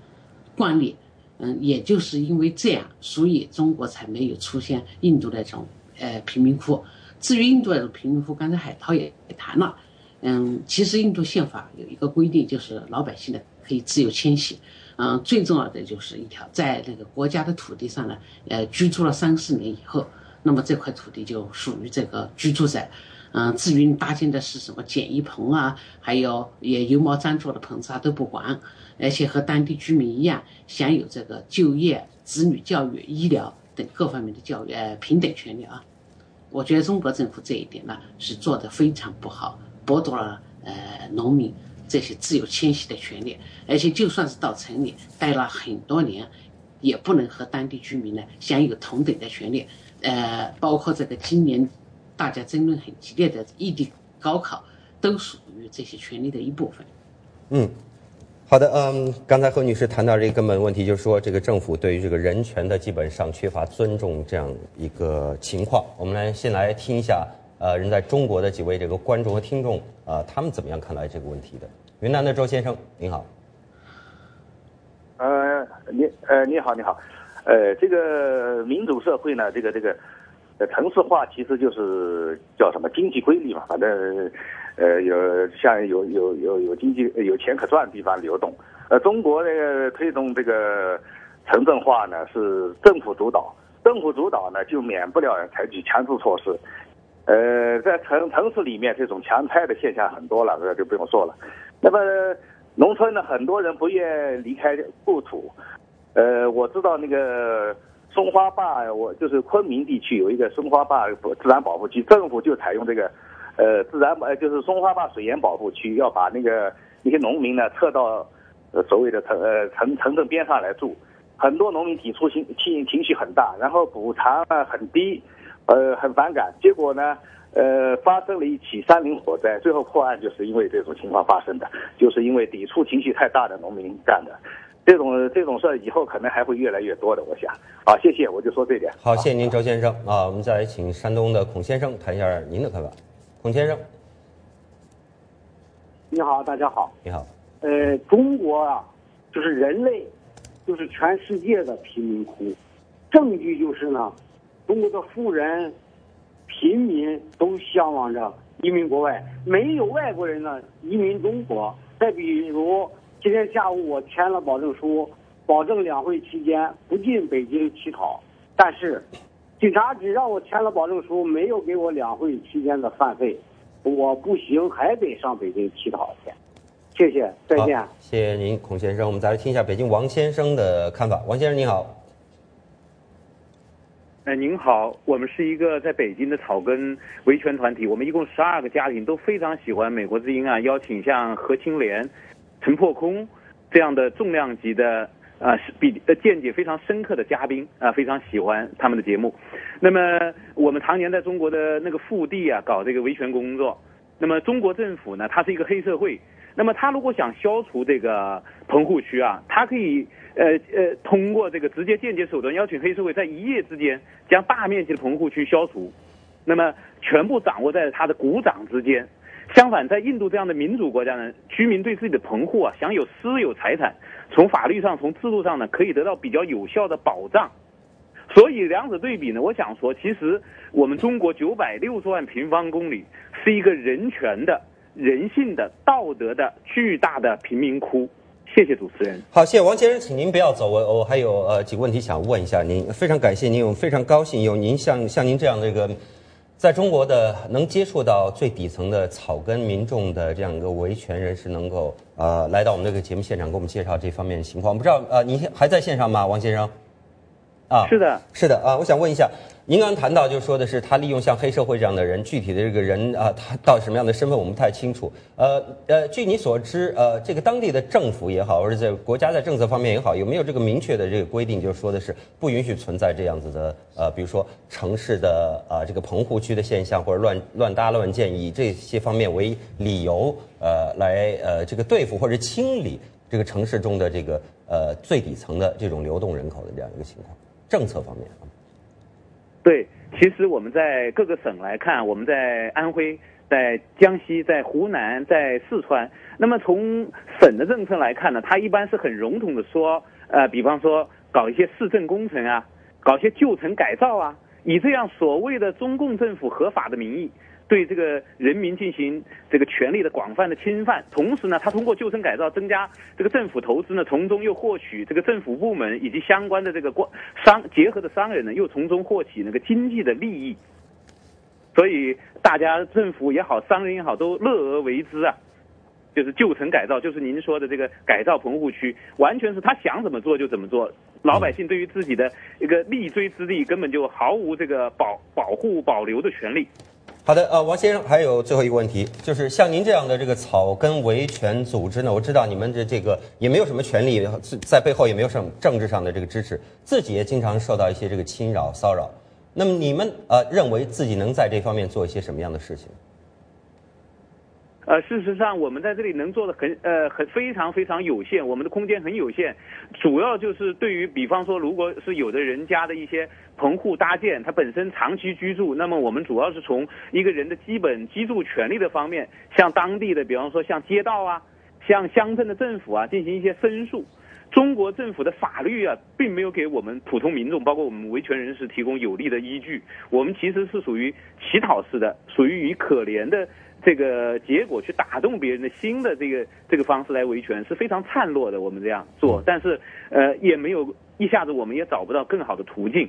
惯例。嗯，也就是因为这样，所以中国才没有出现印度那种呃贫民窟。至于印度那种贫民窟，刚才海涛也也谈了。嗯，其实印度宪法有一个规定，就是老百姓呢可以自由迁徙。嗯，最重要的就是一条，在那个国家的土地上呢，呃，居住了三四年以后，那么这块土地就属于这个居住者。嗯，至于搭建的是什么简易棚啊，还有也油毛毡做的棚子啊，都不管。而且和当地居民一样，享有这个就业、子女教育、医疗等各方面的教育呃平等权利啊。我觉得中国政府这一点呢是做得非常不好，剥夺了呃农民这些自由迁徙的权利。而且就算是到城里待了很多年，也不能和当地居民呢享有同等的权利。呃，包括这个今年大家争论很激烈的异地高考，都属于这些权利的一部分。嗯。好的，嗯，刚才何女士谈到这个根本问题，就是说这个政府对于这个人权的基本上缺乏尊重这样一个情况。我们来先来听一下，呃，人在中国的几位这个观众和听众，呃，他们怎么样看待这个问题的？云南的周先生，您好。呃，你呃，你好，你好，呃，这个民主社会呢，这个这个，呃，城市化其实就是叫什么经济规律嘛，反正。呃，有像有有有有经济有钱可赚的地方流动，呃，中国呢推动这个城镇化呢是政府主导，政府主导呢就免不了采取强制措施，呃，在城城市里面这种强拆的现象很多了，这就不用说了。那么农村呢，很多人不愿离开故土，呃，我知道那个松花坝，我就是昆明地区有一个松花坝自然保护区，政府就采用这个。呃，自然呃就是松花坝水源保护区，要把那个一些农民呢撤到呃所谓的城呃城城镇边上来住，很多农民抵触情情情绪很大，然后补偿啊很低，呃很反感，结果呢呃发生了一起山林火灾，最后破案就是因为这种情况发生的，就是因为抵触情绪太大的农民干的，这种这种事儿以后可能还会越来越多的，我想。好，谢谢，我就说这点。好，谢谢您，周先生啊，我们再来请山东的孔先生谈一下您的看法。孔先生，你好，大家好。你好。呃，中国啊，就是人类，就是全世界的贫民窟。证据就是呢，中国的富人、平民都向往着移民国外，没有外国人呢移民中国。再比如，今天下午我签了保证书，保证两会期间不进北京乞讨，但是。警察只让我签了保证书，没有给我两会期间的饭费，我不行，还得上北京乞讨去。谢谢，再见。谢谢您，孔先生。我们再来听一下北京王先生的看法。王先生，您好。哎，您好，我们是一个在北京的草根维权团体，我们一共十二个家庭，都非常喜欢美国之音啊，邀请像何青莲、陈破空这样的重量级的。啊，比呃见解非常深刻的嘉宾啊，非常喜欢他们的节目。那么我们常年在中国的那个腹地啊搞这个维权工作。那么中国政府呢，它是一个黑社会。那么他如果想消除这个棚户区啊，他可以呃呃通过这个直接间接手段邀请黑社会在一夜之间将大面积的棚户区消除。那么全部掌握在他的股掌之间。相反，在印度这样的民主国家呢，居民对自己的棚户啊享有私有财产。从法律上、从制度上呢，可以得到比较有效的保障。所以两者对比呢，我想说，其实我们中国九百六十万平方公里是一个人权的、人性的、道德的巨大的贫民窟。谢谢主持人。好，谢谢王先生，请您不要走，我我还有呃几个问题想问一下您。非常感谢您，我非常高兴有您像像您这样的一个。在中国的能接触到最底层的草根民众的这样一个维权人士，能够呃来到我们这个节目现场，给我们介绍这方面的情况。不知道呃，您还在线上吗，王先生？啊，是的，是的啊，我想问一下。您刚刚谈到，就说的是他利用像黑社会这样的人，具体的这个人啊，他到什么样的身份，我们不太清楚。呃呃，据你所知，呃，这个当地的政府也好，或者在国家在政策方面也好，有没有这个明确的这个规定，就是说的是不允许存在这样子的呃，比如说城市的啊这个棚户区的现象，或者乱乱搭乱建，以这些方面为理由，呃，来呃这个对付或者清理这个城市中的这个呃最底层的这种流动人口的这样一个情况？政策方面，对，其实我们在各个省来看，我们在安徽、在江西、在湖南、在四川，那么从省的政策来看呢，它一般是很笼统的说，呃，比方说搞一些市政工程啊，搞些旧城改造啊，以这样所谓的中共政府合法的名义。对这个人民进行这个权利的广泛的侵犯，同时呢，他通过旧城改造增加这个政府投资呢，从中又获取这个政府部门以及相关的这个关商结合的商人呢，又从中获取那个经济的利益，所以大家政府也好，商人也好，都乐而为之啊。就是旧城改造，就是您说的这个改造棚户区，完全是他想怎么做就怎么做，老百姓对于自己的一个立锥之地根本就毫无这个保保护保留的权利。好的，呃，王先生，还有最后一个问题，就是像您这样的这个草根维权组织呢，我知道你们的这个也没有什么权利，在背后也没有什么政治上的这个支持，自己也经常受到一些这个侵扰骚扰。那么你们呃，认为自己能在这方面做一些什么样的事情？呃，事实上，我们在这里能做的很呃很非常非常有限，我们的空间很有限，主要就是对于比方说，如果是有的人家的一些棚户搭建，他本身长期居住，那么我们主要是从一个人的基本居住权利的方面，向当地的比方说像街道啊，像乡镇的政府啊进行一些申诉。中国政府的法律啊，并没有给我们普通民众，包括我们维权人士提供有力的依据，我们其实是属于乞讨式的，属于以可怜的。这个结果去打动别人的心的这个这个方式来维权是非常灿弱的。我们这样做，但是呃也没有一下子，我们也找不到更好的途径。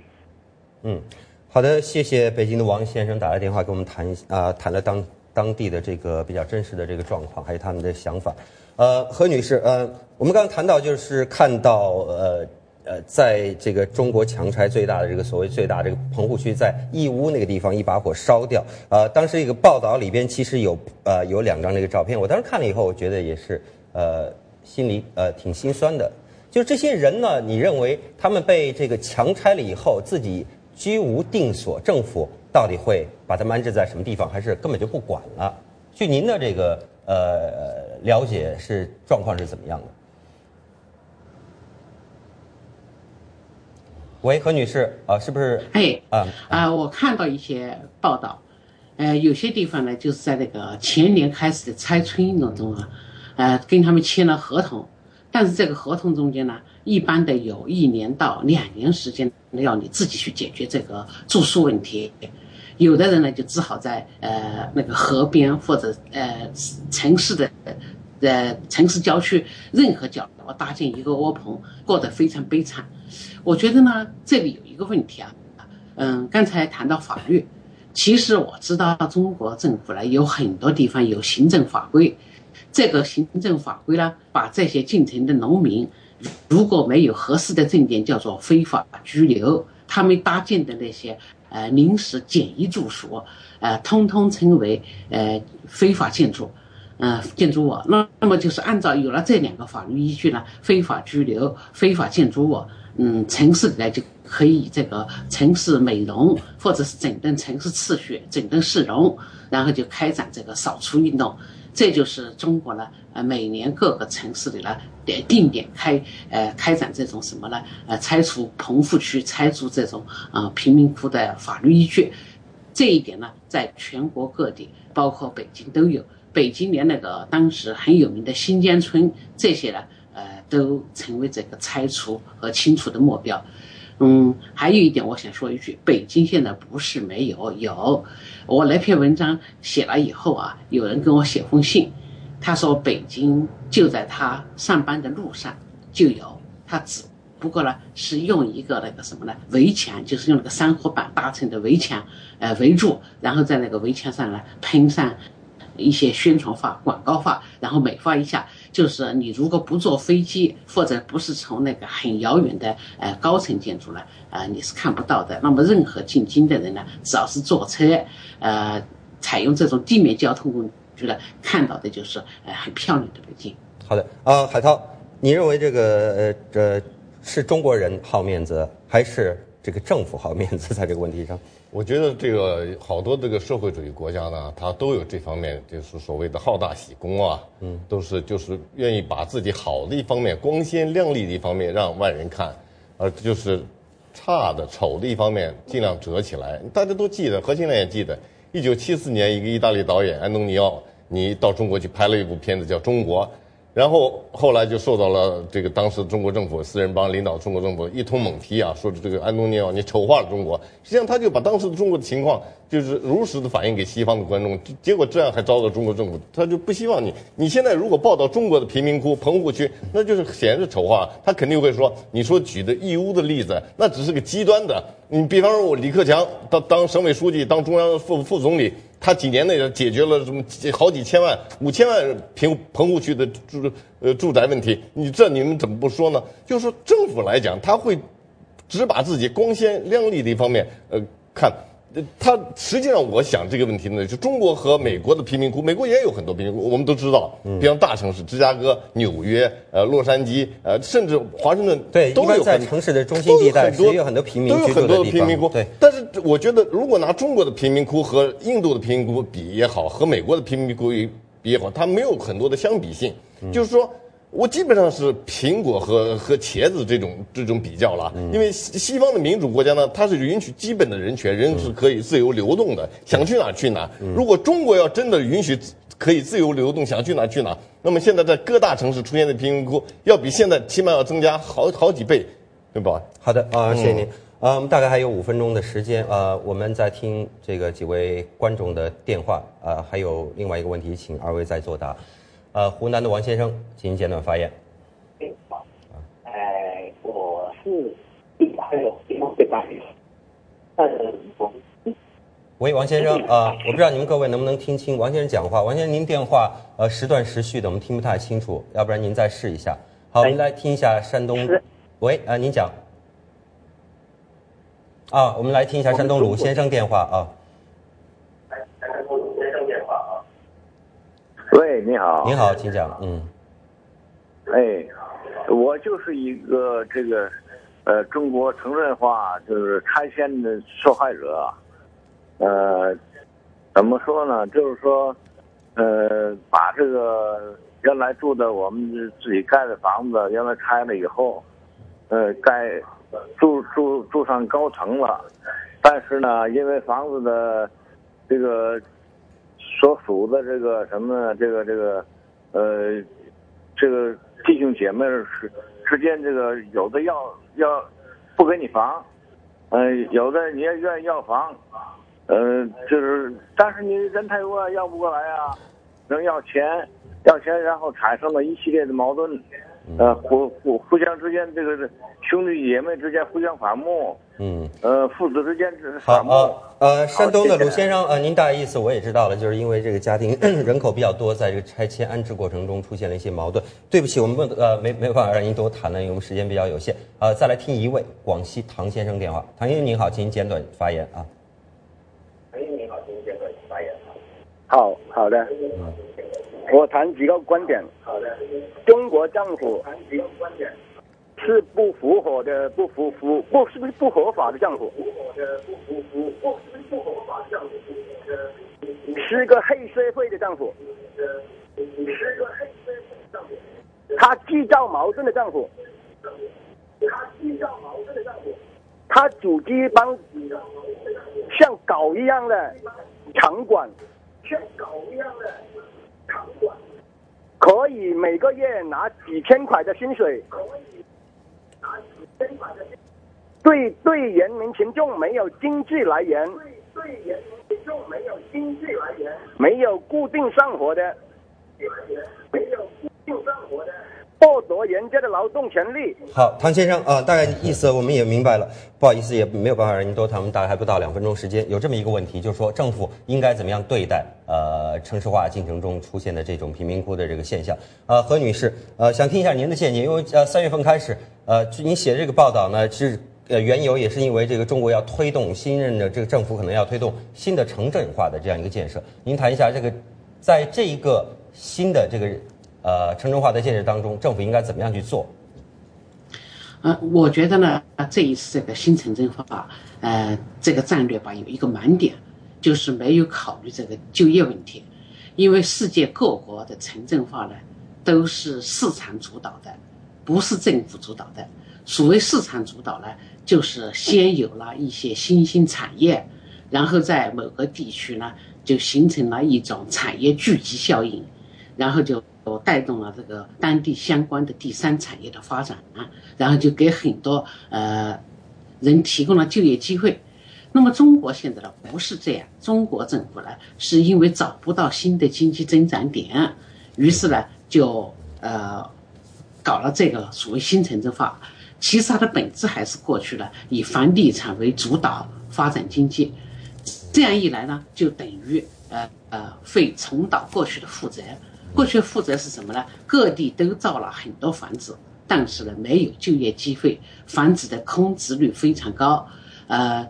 嗯，好的，谢谢北京的王先生打来电话跟我们谈啊谈了当当地的这个比较真实的这个状况，还有他们的想法。呃，何女士，呃，我们刚刚谈到就是看到呃。呃，在这个中国强拆最大的这个所谓最大这个棚户区，在义乌那个地方一把火烧掉。呃，当时一个报道里边其实有呃有两张那个照片，我当时看了以后，我觉得也是呃心里呃挺心酸的。就这些人呢，你认为他们被这个强拆了以后，自己居无定所，政府到底会把他们安置在什么地方，还是根本就不管了？据您的这个呃了解，是状况是怎么样的？喂，何女士啊，是不是？哎，啊啊，我看到一些报道，呃，有些地方呢，就是在那个前年开始的拆村运动中啊，呃，跟他们签了合同，但是这个合同中间呢，一般的有一年到两年时间要你自己去解决这个住宿问题，有的人呢就只好在呃那个河边或者呃城市的在城市郊区任何角落搭建一个窝棚，过得非常悲惨。我觉得呢，这里有一个问题啊，嗯，刚才谈到法律，其实我知道中国政府呢有很多地方有行政法规，这个行政法规呢，把这些进城的农民，如果没有合适的证件，叫做非法拘留，他们搭建的那些呃临时简易住所，呃，通通称为呃非法建筑，嗯，建筑物。那那么就是按照有了这两个法律依据呢，非法拘留、非法建筑物。嗯，城市里来就可以这个城市美容，或者是整顿城市秩序、整顿市容，然后就开展这个扫除运动。这就是中国呢，呃，每年各个城市里呢，点定点开，呃，开展这种什么呢？呃，拆除棚户区、拆除这种啊贫民窟的法律依据。这一点呢，在全国各地，包括北京都有。北京连那个当时很有名的新街村这些呢。呃，都成为这个拆除和清除的目标。嗯，还有一点，我想说一句，北京现在不是没有，有。我那篇文章写了以后啊，有人跟我写封信，他说北京就在他上班的路上就有，他只不过呢是用一个那个什么呢围墙，就是用那个山火板搭成的围墙，呃围住，然后在那个围墙上呢喷上一些宣传画、广告画，然后美化一下。就是你如果不坐飞机，或者不是从那个很遥远的呃高层建筑呢，呃你是看不到的。那么任何进京的人呢，只要是坐车，呃采用这种地面交通工具呢，看到的就是呃很漂亮的北京。好的啊，海涛，你认为这个呃这是中国人好面子，还是这个政府好面子？在这个问题上，我觉得这个好多这个社会主义国家呢，它都有这方面，就是所谓的好大喜功啊，嗯，都是就是愿意把自己好的一方面、光鲜亮丽的一方面让外人看，而就是差的、丑的一方面尽量折起来。大家都记得，何庆良也记得，一九七四年一个意大利导演安东尼奥尼到中国去拍了一部片子叫《中国》。然后后来就受到了这个当时中国政府四人帮领导中国政府一通猛踢啊，说这个安东尼奥你丑化了中国。实际上他就把当时的中国的情况就是如实的反映给西方的观众，结果这样还遭到中国政府，他就不希望你。你现在如果报道中国的贫民窟、棚户区，那就是显然是丑化。他肯定会说，你说举的义乌的例子，那只是个极端的。你比方说我李克强当当省委书记、当中央副副总理。他几年内解决了什么好几千万、五千万平棚户区的住呃住宅问题？你这你们怎么不说呢？就是说政府来讲，他会只把自己光鲜亮丽的一方面呃看。他实际上，我想这个问题呢，就中国和美国的贫民窟，美国也有很多贫民窟，我们都知道，比方大城市，芝加哥、纽约、呃洛杉矶，呃甚至华盛顿，对，都有在城市的中心地带，都有很多贫民都有很多的贫民窟。对，但是我觉得，如果拿中国的贫民窟和印度的贫民窟比也好，和美国的贫民窟比也好，它没有很多的相比性，就是说。我基本上是苹果和和茄子这种这种比较了，因为西西方的民主国家呢，它是允许基本的人权，人是可以自由流动的，想去哪去哪。如果中国要真的允许可以自由流动，想去哪去哪，那么现在在各大城市出现的贫民窟，要比现在起码要增加好好几倍，对吧？好的啊，谢谢您。啊，我们大概还有五分钟的时间啊，我们在听这个几位观众的电话啊，还有另外一个问题，请二位再作答。呃，湖南的王先生，请简短发言。好。哎，我是还有对吧？喂，王先生啊，我不知道你们各位能不能听清王先生讲话。王先生，您电话呃时断时续的，我们听不太清楚，要不然您再试一下。好，我们来听一下山东。喂，啊，您讲。啊，我们来听一下山东鲁先生电话啊。喂，你好。你好，请讲。嗯。哎，我就是一个这个，呃，中国城镇化就是拆迁的受害者。呃，怎么说呢？就是说，呃，把这个原来住的我们自己盖的房子，原来拆了以后，呃，盖住住住上高层了，但是呢，因为房子的这个。所属的这个什么这个这个，呃，这个弟兄姐妹是之间这个有的要要不给你房，嗯，有的你也愿意要房，呃，就是但是你人太多要不过来啊，能要钱要钱，然后产生了一系列的矛盾，呃，互互互相之间这个兄弟姐妹之间互相反目。嗯，呃，父子之间是好呃呃，山东的鲁先生，呃，您大概意思我也知道了，就是因为这个家庭 人口比较多，在这个拆迁安置过程中出现了一些矛盾。对不起，我们不呃没没办法让您多谈了，因为我们时间比较有限。呃，再来听一位广西唐先生电话，唐先生您好，请您简短发言啊。唐先生您好，请您简短发言啊。好好的，我谈几个观点。好的，中国政府。谈几个观点。是不符合的，不符符不是不是不合法的政府。不合的不符符不是不合法政府。是个黑社会的政府。是个黑社会政府。他制造矛盾的政府。他制造矛盾的政府。他组织一帮像狗一样的城管。像狗一样的。可以每个月拿几千块的薪水。可以。对对，人民群众没有经济来源。对对，人民群众没有经济来源。没有固定生活的。没有固定生活的。剥夺人家的劳动权利。好，唐先生啊，大概意思我们也明白了。不好意思，也没有办法让您多谈，我们大概还不到两分钟时间。有这么一个问题，就是说政府应该怎么样对待呃城市化进程中出现的这种贫民窟的这个现象？呃，何女士，呃，想听一下您的见解，因为呃三月份开始，呃，您写的这个报道呢，是呃缘由也是因为这个中国要推动新任的这个政府可能要推动新的城镇化的这样一个建设。您谈一下这个在这一个新的这个。呃，城镇化的建设当中，政府应该怎么样去做？呃，我觉得呢，这一次这个新城镇化，呃，这个战略吧，有一个盲点，就是没有考虑这个就业问题，因为世界各国的城镇化呢，都是市场主导的，不是政府主导的。所谓市场主导呢，就是先有了一些新兴产业，然后在某个地区呢，就形成了一种产业聚集效应，然后就。带动了这个当地相关的第三产业的发展啊，然后就给很多呃人提供了就业机会。那么中国现在呢不是这样，中国政府呢是因为找不到新的经济增长点，于是呢就呃搞了这个所谓新城镇化。其实它的本质还是过去了以房地产为主导发展经济，这样一来呢就等于呃呃会重蹈过去的覆辙。过去负责是什么呢？各地都造了很多房子，但是呢，没有就业机会，房子的空置率非常高，呃，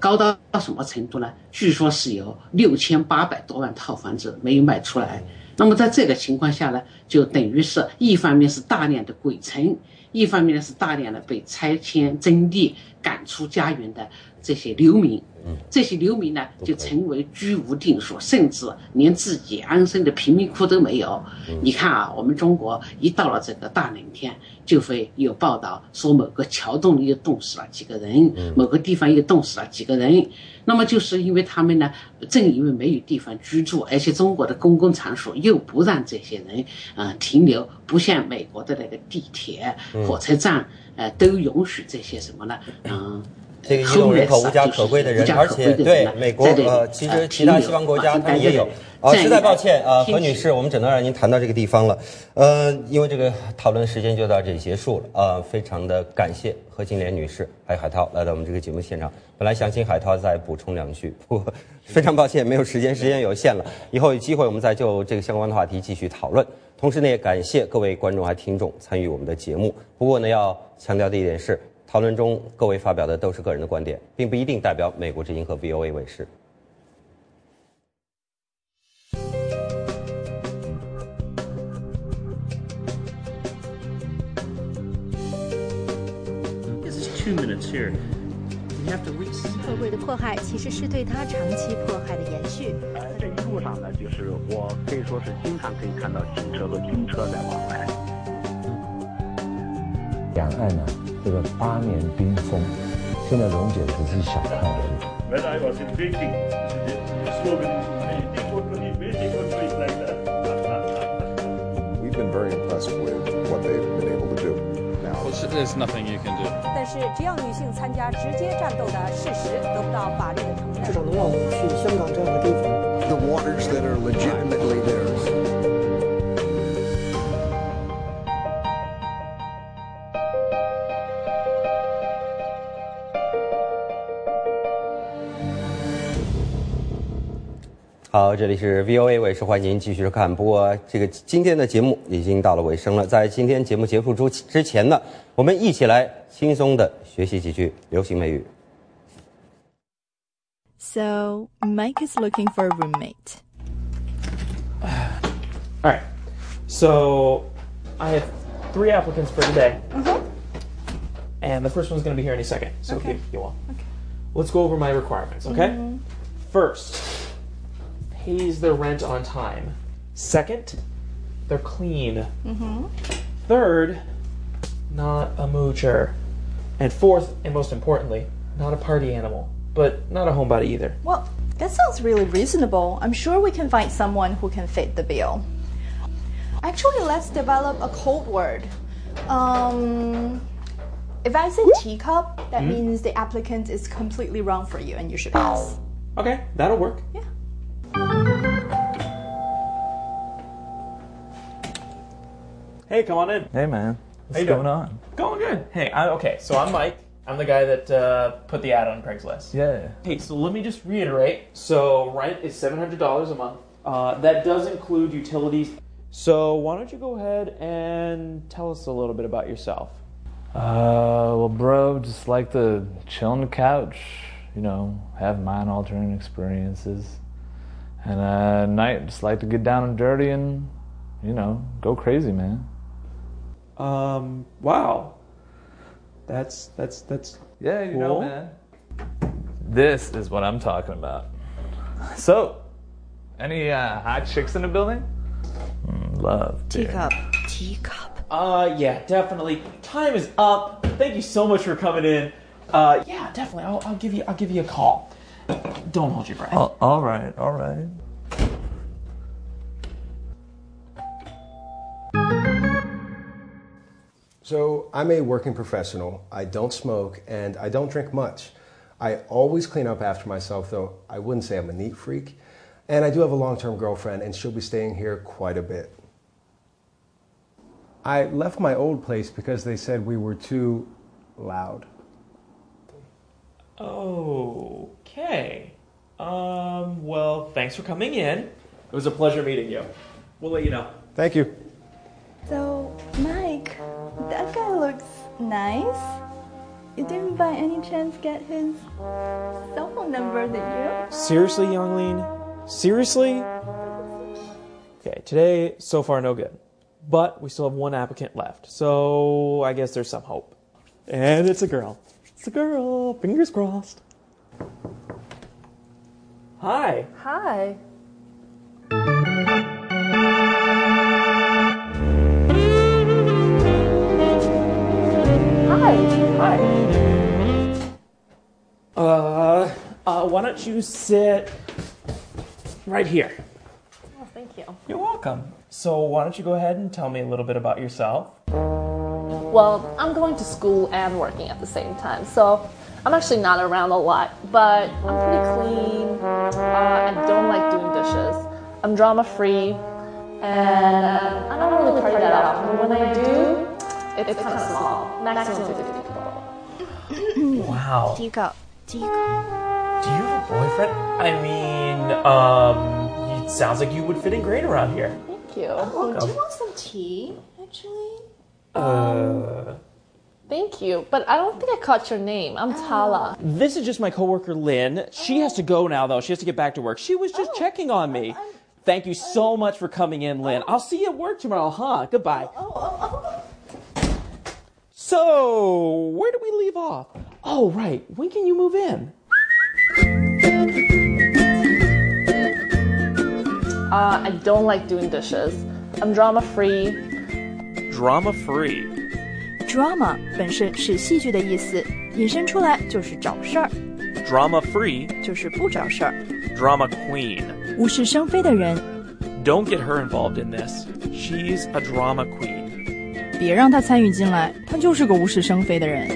高到到什么程度呢？据说是有六千八百多万套房子没有卖出来。那么在这个情况下呢，就等于是一方面是大量的鬼城，一方面呢是大量的被拆迁征地赶出家园的这些流民。这些流民呢，就成为居无定所，甚至连自己安身的贫民窟都没有。你看啊，我们中国一到了这个大冷天，就会有报道说某个桥洞里又冻死了几个人，某个地方又冻死了几个人。那么就是因为他们呢，正因为没有地方居住，而且中国的公共场所又不让这些人呃停留，不像美国的那个地铁、火车站，呃都允许这些什么呢？嗯。这个移动人口无家可归的人，而且对美国呃，其实其他西方国家他们也有。啊，实在抱歉啊，何女士，我们只能让您谈到这个地方了。呃，因为这个讨论时间就到这里结束了啊，非常的感谢何金莲女士还有海涛来到我们这个节目现场。本来想请海涛再补充两句，不，非常抱歉没有时间，时间有限了。以后有机会我们再就这个相关的话题继续讨论。同时呢，也感谢各位观众还听众参与我们的节目。不过呢，要强调的一点是。讨论中，各位发表的都是个人的观点，并不一定代表美国之音和 VOA 卫视。特贵的迫害其实是对他长期迫害的延续。这一路上呢，就是我可以说是经常可以看到汽车和军车在往来。两岸呢？这个八年冰封，现在溶解只是小看而已。We've been very impressed with what they've been able to do. Now, there's nothing you can do. 但是，只要女性参加直接战斗的事实得不到法律的承认，至少能让我们去香港这样的地方。The waters that are legitimately theirs. 好，这里是 VOA 卫视，欢迎您继续收看。不过，这个今天的节目已经到了尾声了。在今天节目结束之之前呢，我们一起来轻松的学习几句流行美语。So Mike is looking for a roommate. All right. So I have three applicants for today. Uh-huh. And the first one's going to be here any second. So Okay. give you all. Okay. Let's go over my requirements, okay? Mhm. First, pays their rent on time. Second, they're clean. Mm-hmm. Third, not a moocher. And fourth, and most importantly, not a party animal, but not a homebody either. Well, that sounds really reasonable. I'm sure we can find someone who can fit the bill. Actually, let's develop a code word. Um, if I say teacup, that Mhm. means the applicant is completely wrong for you and you should pass. Okay, that'll work. Yeah. Hey, come on in. Hey man, what's you going doing? on? Going good. Hey, I, okay, so I'm Mike. I'm the guy that uh, put the ad on Craigslist. Yeah. Hey, so let me just reiterate. So rent is seven hundred dollars a month. Uh, that does include utilities. So why don't you go ahead and tell us a little bit about yourself? Uh, well, bro, just like to chill on the couch, you know, have mind-altering experiences, and uh, at night just like to get down and dirty and, you know, go crazy, man. Um, wow. That's that's that's Yeah, you know, man. This is what I'm talking about. So, any uh, hot chicks in the building? Mm, love. dear. Teacup. Teacup. Uh, yeah, definitely. Time is up. Thank you so much for coming in. Uh, yeah, definitely. I'll, I'll give you. I'll give you a call. Don't hold your breath. All- all right, all right. So, I'm a working professional. I don't smoke and I don't drink much. I always clean up after myself, though I wouldn't say I'm a neat freak. And I do have a long term girlfriend, and she'll be staying here quite a bit. I left my old place because they said we were too loud. Oh. Okay. Um. Well, thanks for coming in. It was a pleasure meeting you. We'll let you know. Thank you. So, Mike, that guy looks nice. You didn't by any chance get his cell phone number, did you? Seriously, Youngling? Seriously? Okay, today, so far, no good. But we still have one applicant left, so I guess there's some hope. And it's a girl. It's a girl. Fingers crossed. Hi. Hi. Hi. Hi. Uh, uh, why don't you sit right here? Oh, thank you. You're welcome. So, why don't you go ahead and tell me a little bit about yourself? Well, I'm going to school and working at the same time, so I'm actually not around a lot, but I'm pretty clean. Uh, I don't like doing dishes. I'm drama free, and uh, I don't really party that often. But when I do, it's kind of small, maximum 50 people. Wow. Teacup. Teacup. Do you have a boyfriend? I mean, um, it sounds like you would fit in great around here. Thank you. Oh, do you want some tea, actually? Uh, Thank you, but I don't think I caught your name. I'm Tala. this is just my coworker Lynn. She has to go now, though. She has to get back to work. She was just checking on me. Thank you so much for coming in, Lynn. I'll see you at work tomorrow, huh? Goodbye. So, where do we leave off? Oh, right. When can you move in? Uh, I don't like doing dishes. I'm drama free. Drama free. Drama 本身是戏剧的意思，引申出来就是找事儿，Drama free. 就是不找事儿，Drama queen. 无事生非的人，Don't get her involved in this. She's a drama queen. 别让她参与进来，她就是个无事生非的人。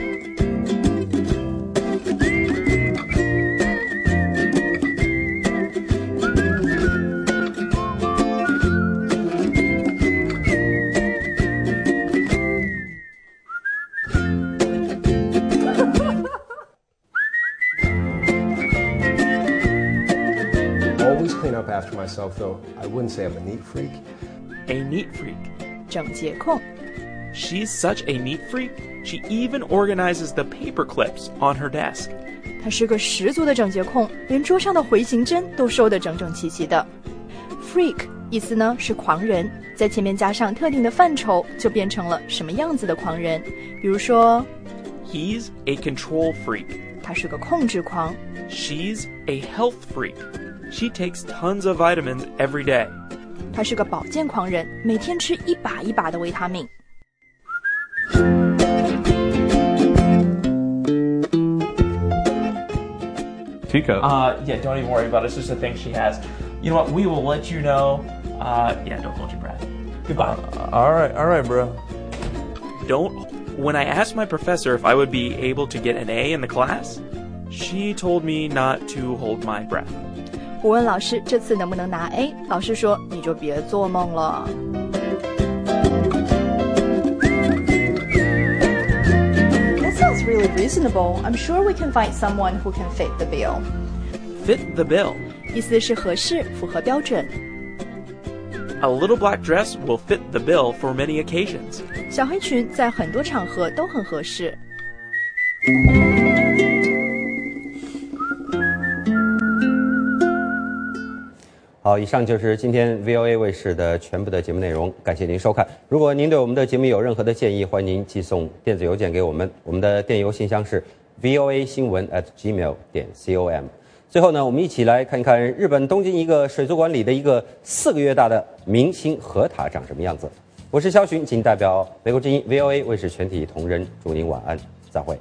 wouldn't say I'm a neat freak. A neat freak. 整洁控， She's such a neat freak, she even organizes the paper clips on her desk. 他是个十足的整洁控，连桌上的回形针都收得整整齐齐的。Freak 意思呢是狂人，在前面加上特定的范畴，就变成了什么样子的狂人。比如说， He's a control freak. 他是个控制狂， She's a health freak. She takes tons of vitamins every day. 他是个保健狂人，每天吃一把一把的维他命。 Tico. Uh, yeah, don't even worry about it. It's just a thing she has. You know what? We will let you know. Uh, yeah, don't hold your breath. Goodbye. all right, all right, bro. Don't. When I asked my professor if I would be able to get an A in the class, she told me not to hold my breath. 我问老师这次能不能拿 A，老师说你就别做梦了。That sounds really reasonable. I'm sure we can find someone who can fit the bill. Fit the bill. 意思是合适，符合标准。A little black dress will fit the bill for many occasions. 小黑裙在很多场合都很合适。好，以上就是今天 VOA 卫视的全部的节目内容，感谢您收看。如果您对我们的节目有任何的建议，欢迎您寄送电子邮件给我们，我们的电邮信箱是 voa 新闻 at gmail 点 com。最后呢，我们一起来看一看日本东京一个水族馆里的一个四个月大的明星河獭长什么样子。我是肖寻，仅代表美国之音 VOA 卫视全体同仁祝您晚安，再会。